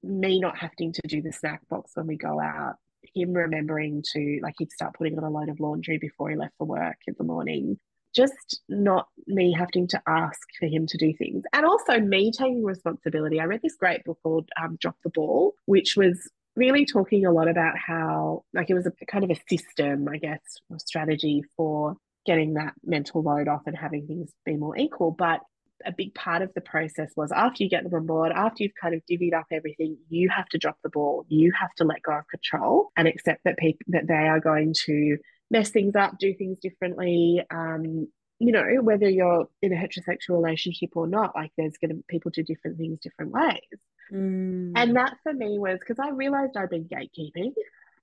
Speaker 2: me not having to do the snack box when we go out, him remembering to like he'd start putting on a load of laundry before he left for work in the morning. Just not me having to ask for him to do things. And also me taking responsibility. I read this great book called um, Drop the Ball, which was really talking a lot about how, like, it was a kind of a system, I guess, or strategy for getting that mental load off and having things be more equal. But a big part of the process was after you get them on board, after you've kind of divvied up everything, you have to drop the ball. You have to let go of control and accept that people that they are going to mess things up, do things differently. Um, you know, whether you're in a heterosexual relationship or not, like there's going to people do different things different ways.
Speaker 1: Mm.
Speaker 2: And that for me was because I realized I'd been gatekeeping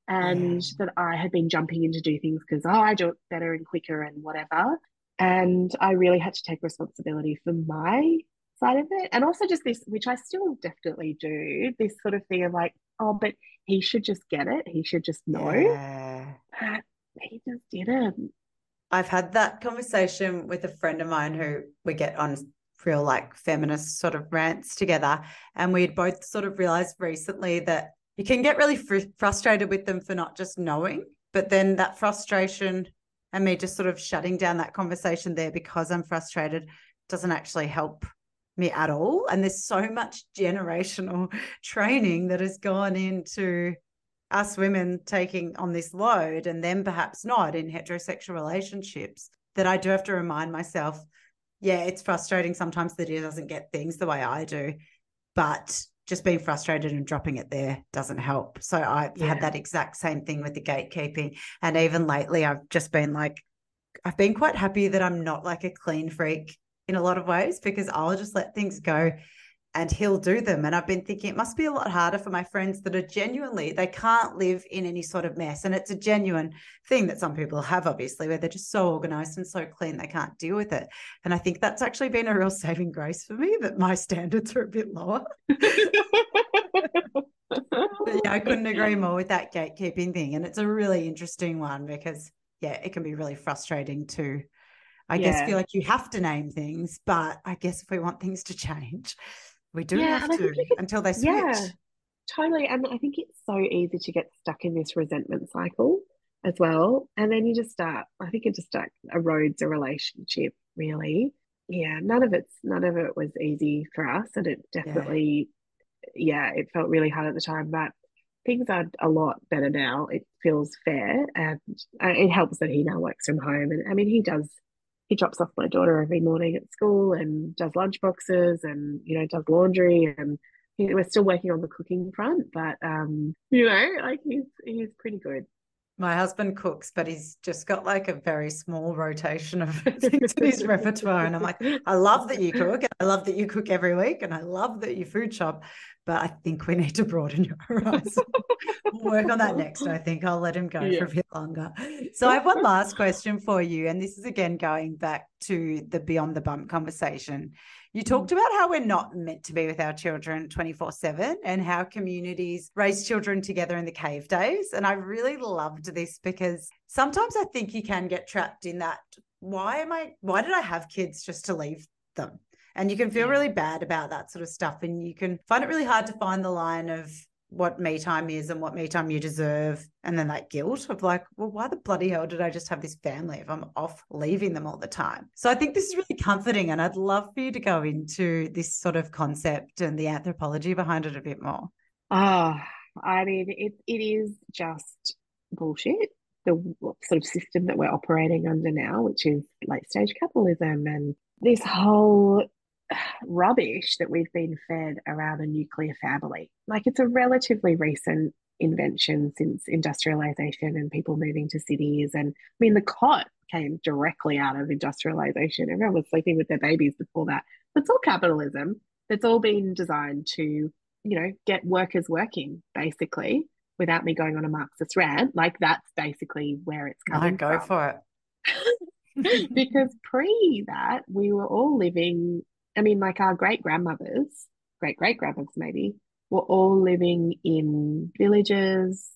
Speaker 2: and yeah. that I had been jumping in to do things because oh, I do it better and quicker and whatever. And I really had to take responsibility for my side of it. And also just this, which I still definitely do, this sort of thing of like, oh, but he should just get it. He should just know.
Speaker 1: Yeah.
Speaker 2: But he just didn't.
Speaker 1: I've had that conversation with a friend of mine who we get on real like feminist sort of rants together. And we had both sort of realized recently that you can get really fr- frustrated with them for not just knowing, but then that frustration and me just sort of shutting down that conversation there because I'm frustrated doesn't actually help me at all. And there's so much generational training that has gone into us women taking on this load and then perhaps not in heterosexual relationships that I do have to remind myself, yeah, it's frustrating sometimes that he doesn't get things the way I do, but just being frustrated and dropping it there doesn't help. So I've yeah. had that exact same thing with the gatekeeping. And even lately, I've just been like, I've been quite happy that I'm not like a clean freak in a lot of ways because I'll just let things go and he'll do them. And I've been thinking it must be a lot harder for my friends that are genuinely, they can't live in any sort of mess. And it's a genuine thing that some people have, obviously, where they're just so organized and so clean, they can't deal with it. And I think that's actually been a real saving grace for me that my standards are a bit lower. yeah, I couldn't agree more with that gatekeeping thing. And it's a really interesting one because, yeah, it can be really frustrating to, I yeah. guess, feel like you have to name things. But I guess if we want things to change, we do yeah, have to until they switch. Yeah,
Speaker 2: totally. And I think it's so easy to get stuck in this resentment cycle as well. And then you just start, I think it just start, erodes a relationship, really. Yeah, none of it's none of it was easy for us. And it definitely yeah. yeah, it felt really hard at the time. But things are a lot better now. It feels fair, and uh, it helps that he now works from home. And I mean, he does he drops off my daughter every morning at school and does lunch boxes and you know does laundry and he, we're still working on the cooking front but um you know like he's he's pretty good
Speaker 1: my husband cooks, but he's just got like a very small rotation of things in his repertoire. And I'm like, I love that you cook, and I love that you cook every week, and I love that you food shop. But I think we need to broaden your horizon. we'll work on that next. I think I'll let him go yeah. for a bit longer. So I have one last question for you, and this is again going back to the beyond the bump conversation. You mm. talked about how we're not meant to be with our children 24 7 and how communities raise children together in the cave days. And I really loved this because sometimes I think you can get trapped in that. Why am I, why did I have kids just to leave them? And you can feel really bad about that sort of stuff. And you can find it really hard to find the line of what me time is and what me time you deserve. And then that guilt of like, well, why the bloody hell did I just have this family if I'm off leaving them all the time? So I think this is really comforting. And I'd love for you to go into this sort of concept and the anthropology behind it a bit more.
Speaker 2: Ah, oh, I mean, it, it is just bullshit. The sort of system that we're operating under now, which is late stage capitalism and this whole rubbish that we've been fed around a nuclear family. Like it's a relatively recent invention since industrialization and people moving to cities. And I mean, the cot came directly out of industrialization. Everyone was sleeping with their babies before that. It's all capitalism. It's all been designed to, you know, get workers working basically. Without me going on a Marxist rant, like that's basically where it's coming.
Speaker 1: I go
Speaker 2: from.
Speaker 1: for
Speaker 2: it. because pre that, we were all living I mean, like our great grandmothers, great great grandmothers maybe, were all living in villages,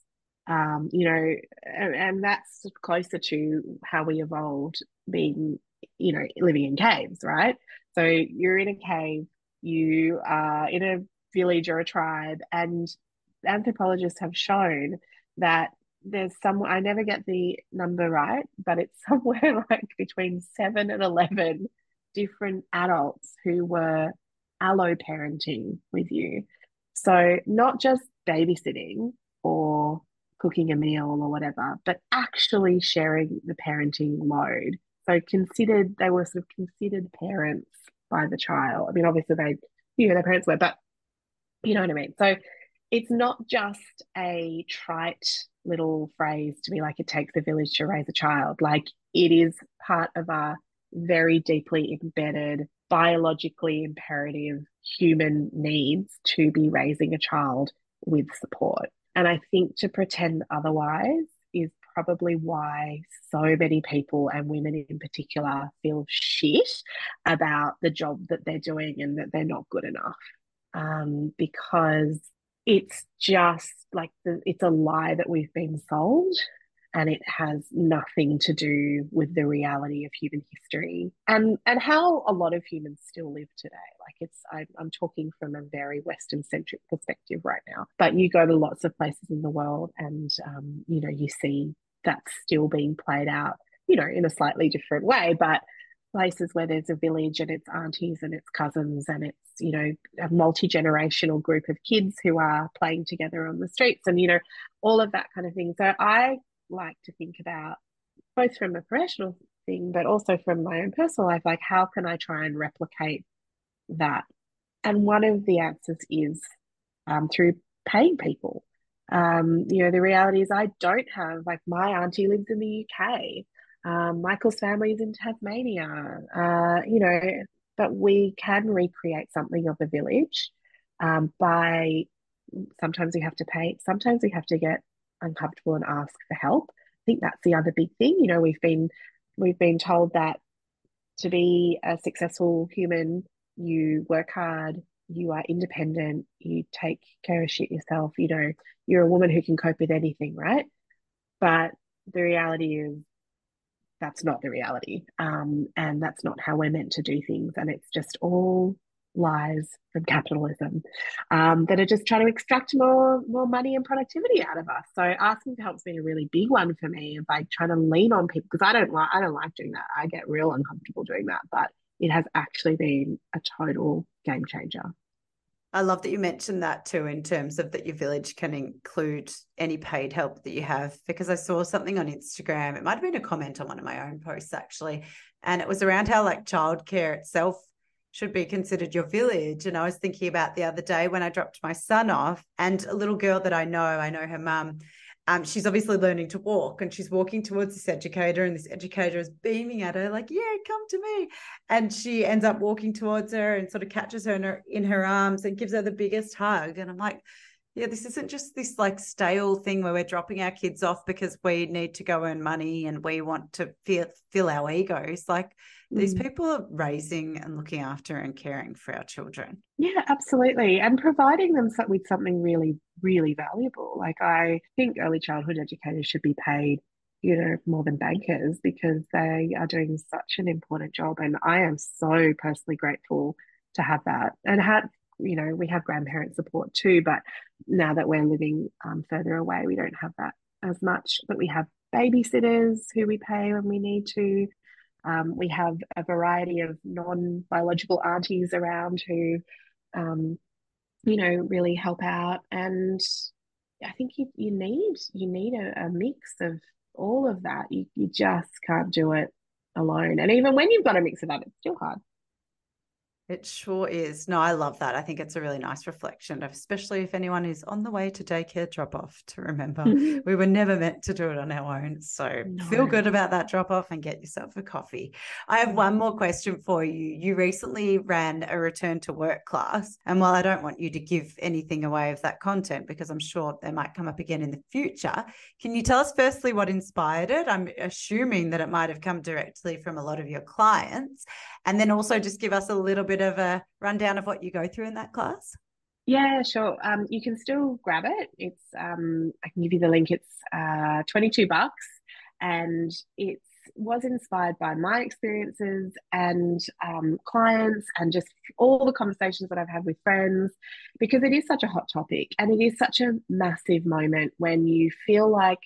Speaker 2: um, you know, and, and that's closer to how we evolved being, you know, living in caves, right? So you're in a cave, you are in a village or a tribe, and anthropologists have shown that there's some I never get the number right, but it's somewhere like between seven and eleven different adults who were allo parenting with you. So, not just babysitting or cooking a meal or whatever, but actually sharing the parenting load. So, considered, they were sort of considered parents by the child. I mean, obviously, they knew who their parents were, but you know what I mean? So, it's not just a trite little phrase to be like, it takes a village to raise a child. Like, it is part of our very deeply embedded, biologically imperative human needs to be raising a child with support. And I think to pretend otherwise is probably why so many people and women in particular feel shit about the job that they're doing and that they're not good enough. Um, because it's just like the, it's a lie that we've been sold and it has nothing to do with the reality of human history. And and how a lot of humans still live today. Like it's I, i'm talking from a very western centric perspective right now. But you go to lots of places in the world and um, you know you see that's still being played out you know in a slightly different way. But places where there's a village and it's aunties and it's cousins and it's you know a multi-generational group of kids who are playing together on the streets and you know all of that kind of thing. So i like to think about both from a professional thing, but also from my own personal life, like how can I try and replicate that? And one of the answers is um, through paying people. Um, you know, the reality is I don't have like my auntie lives in the UK. Um, Michael's family is in Tasmania. Uh, you know, but we can recreate something of the village um, by sometimes we have to pay, sometimes we have to get uncomfortable and ask for help. I think that's the other big thing. You know, we've been we've been told that to be a successful human, you work hard, you are independent, you take care of shit yourself, you know, you're a woman who can cope with anything, right? But the reality is that's not the reality. Um, and that's not how we're meant to do things. And it's just all lies from capitalism um, that are just trying to extract more more money and productivity out of us. So asking for help's been a really big one for me of like trying to lean on people because I don't like I don't like doing that. I get real uncomfortable doing that, but it has actually been a total game changer.
Speaker 1: I love that you mentioned that too, in terms of that your village can include any paid help that you have. Because I saw something on Instagram, it might have been a comment on one of my own posts actually, and it was around how like childcare itself should be considered your village. And I was thinking about the other day when I dropped my son off, and a little girl that I know, I know her mum. Um, she's obviously learning to walk and she's walking towards this educator and this educator is beaming at her like yeah come to me and she ends up walking towards her and sort of catches her in her, in her arms and gives her the biggest hug and i'm like yeah this isn't just this like stale thing where we're dropping our kids off because we need to go earn money and we want to feel fill our egos like these mm. people are raising and looking after and caring for our children.
Speaker 2: Yeah, absolutely. And providing them with something really, really valuable. Like, I think early childhood educators should be paid, you know, more than bankers because they are doing such an important job. And I am so personally grateful to have that and have you know we have grandparent support too but now that we're living um, further away we don't have that as much but we have babysitters who we pay when we need to um, we have a variety of non biological aunties around who, um, you know, really help out. And I think you, you need you need a, a mix of all of that. You, you just can't do it alone. And even when you've got a mix of that, it's still hard.
Speaker 1: It sure is. No, I love that. I think it's a really nice reflection, especially if anyone is on the way to daycare drop off, to remember we were never meant to do it on our own. So no. feel good about that drop off and get yourself a coffee. I have mm. one more question for you. You recently ran a return to work class. And while I don't want you to give anything away of that content, because I'm sure they might come up again in the future, can you tell us firstly what inspired it? I'm assuming that it might have come directly from a lot of your clients. And then also just give us a little bit of a rundown of what you go through in that class?
Speaker 2: Yeah, sure. Um, you can still grab it. It's um, I can give you the link. It's uh, 22 bucks, and it was inspired by my experiences and um, clients, and just all the conversations that I've had with friends, because it is such a hot topic, and it is such a massive moment when you feel like,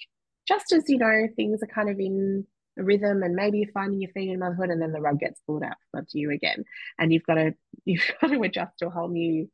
Speaker 2: just as you know, things are kind of in rhythm and maybe you're finding your feet in motherhood and then the rug gets pulled out onto you again. And you've got to you've got to adjust to a whole new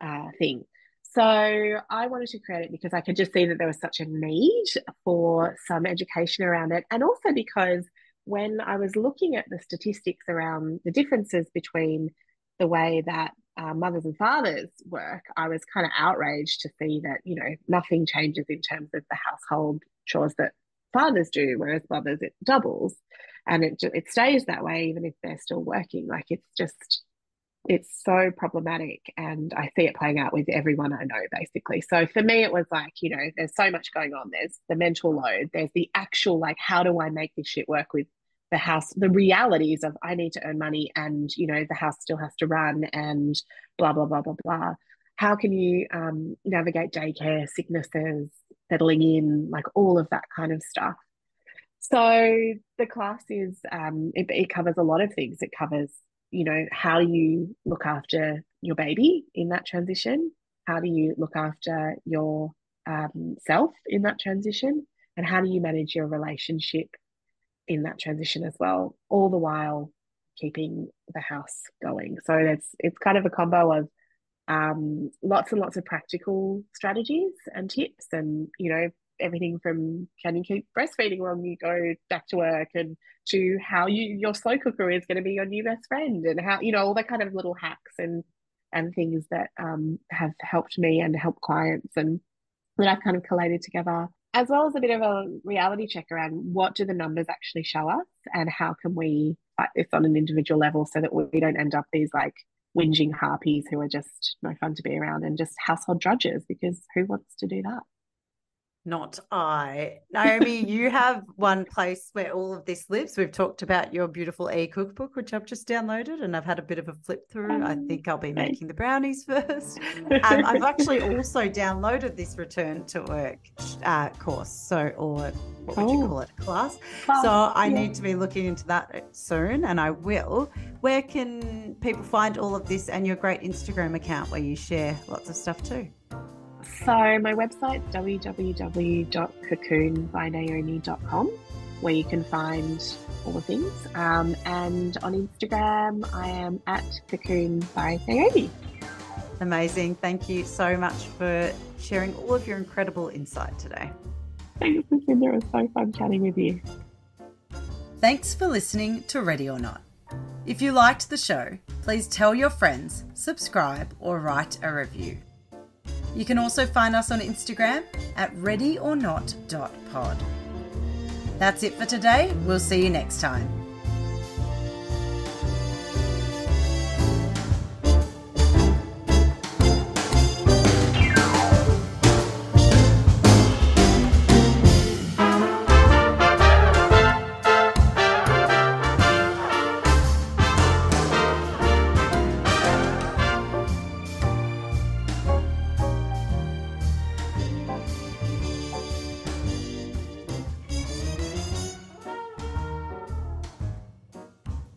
Speaker 2: uh, thing. So i wanted to create it because i could just see that there was such a need for some education around it. And also because when i was looking at the statistics around the differences between the way that uh, mothers and fathers work i was kind of outraged to see that you know nothing changes in terms of the household chores that fathers do, whereas mothers it doubles, and it it stays that way even if they're still working. Like it's just it's so problematic, and I see it playing out with everyone I know basically. So for me, it was like you know, there's so much going on. There's the mental load. There's the actual like, how do I make this shit work with the house the realities of i need to earn money and you know the house still has to run and blah blah blah blah blah how can you um, navigate daycare sicknesses settling in, like all of that kind of stuff. So the class is um, it, it covers a lot of things. It covers, you know, how you look after your baby in that transition. How do you look after your um, self in that transition, and how do you manage your relationship in that transition as well, all the while keeping the house going. So it's it's kind of a combo of um, lots and lots of practical strategies and tips and you know everything from can you keep breastfeeding while you go back to work and to how you your slow cooker is going to be your new best friend and how you know all that kind of little hacks and and things that um, have helped me and help clients and that I've kind of collated together as well as a bit of a reality check around what do the numbers actually show us and how can we fight this on an individual level so that we don't end up these like whinging harpies who are just no fun to be around and just household drudges because who wants to do that?
Speaker 1: Not I. Naomi, you have one place where all of this lives. We've talked about your beautiful e cookbook, which I've just downloaded and I've had a bit of a flip through. I oh, think I'll be making the brownies first. And um, I've actually also downloaded this return to work uh, course. So, or what would oh. you call it? Class. So I yeah. need to be looking into that uh, soon and I will. Where can people find all of this and your great Instagram account where you share lots of stuff too?
Speaker 2: So my website www.cocoonbynaomi.com where you can find all the things. Um, and on Instagram, I am at cocoon by Naomi.
Speaker 1: Amazing. Thank you so much for sharing all of your incredible insight today.
Speaker 2: Thanks, Lucinda. It was so fun chatting with you.
Speaker 3: Thanks for listening to Ready or Not. If you liked the show, please tell your friends, subscribe, or write a review. You can also find us on Instagram at readyornot.pod. That's it for today. We'll see you next time.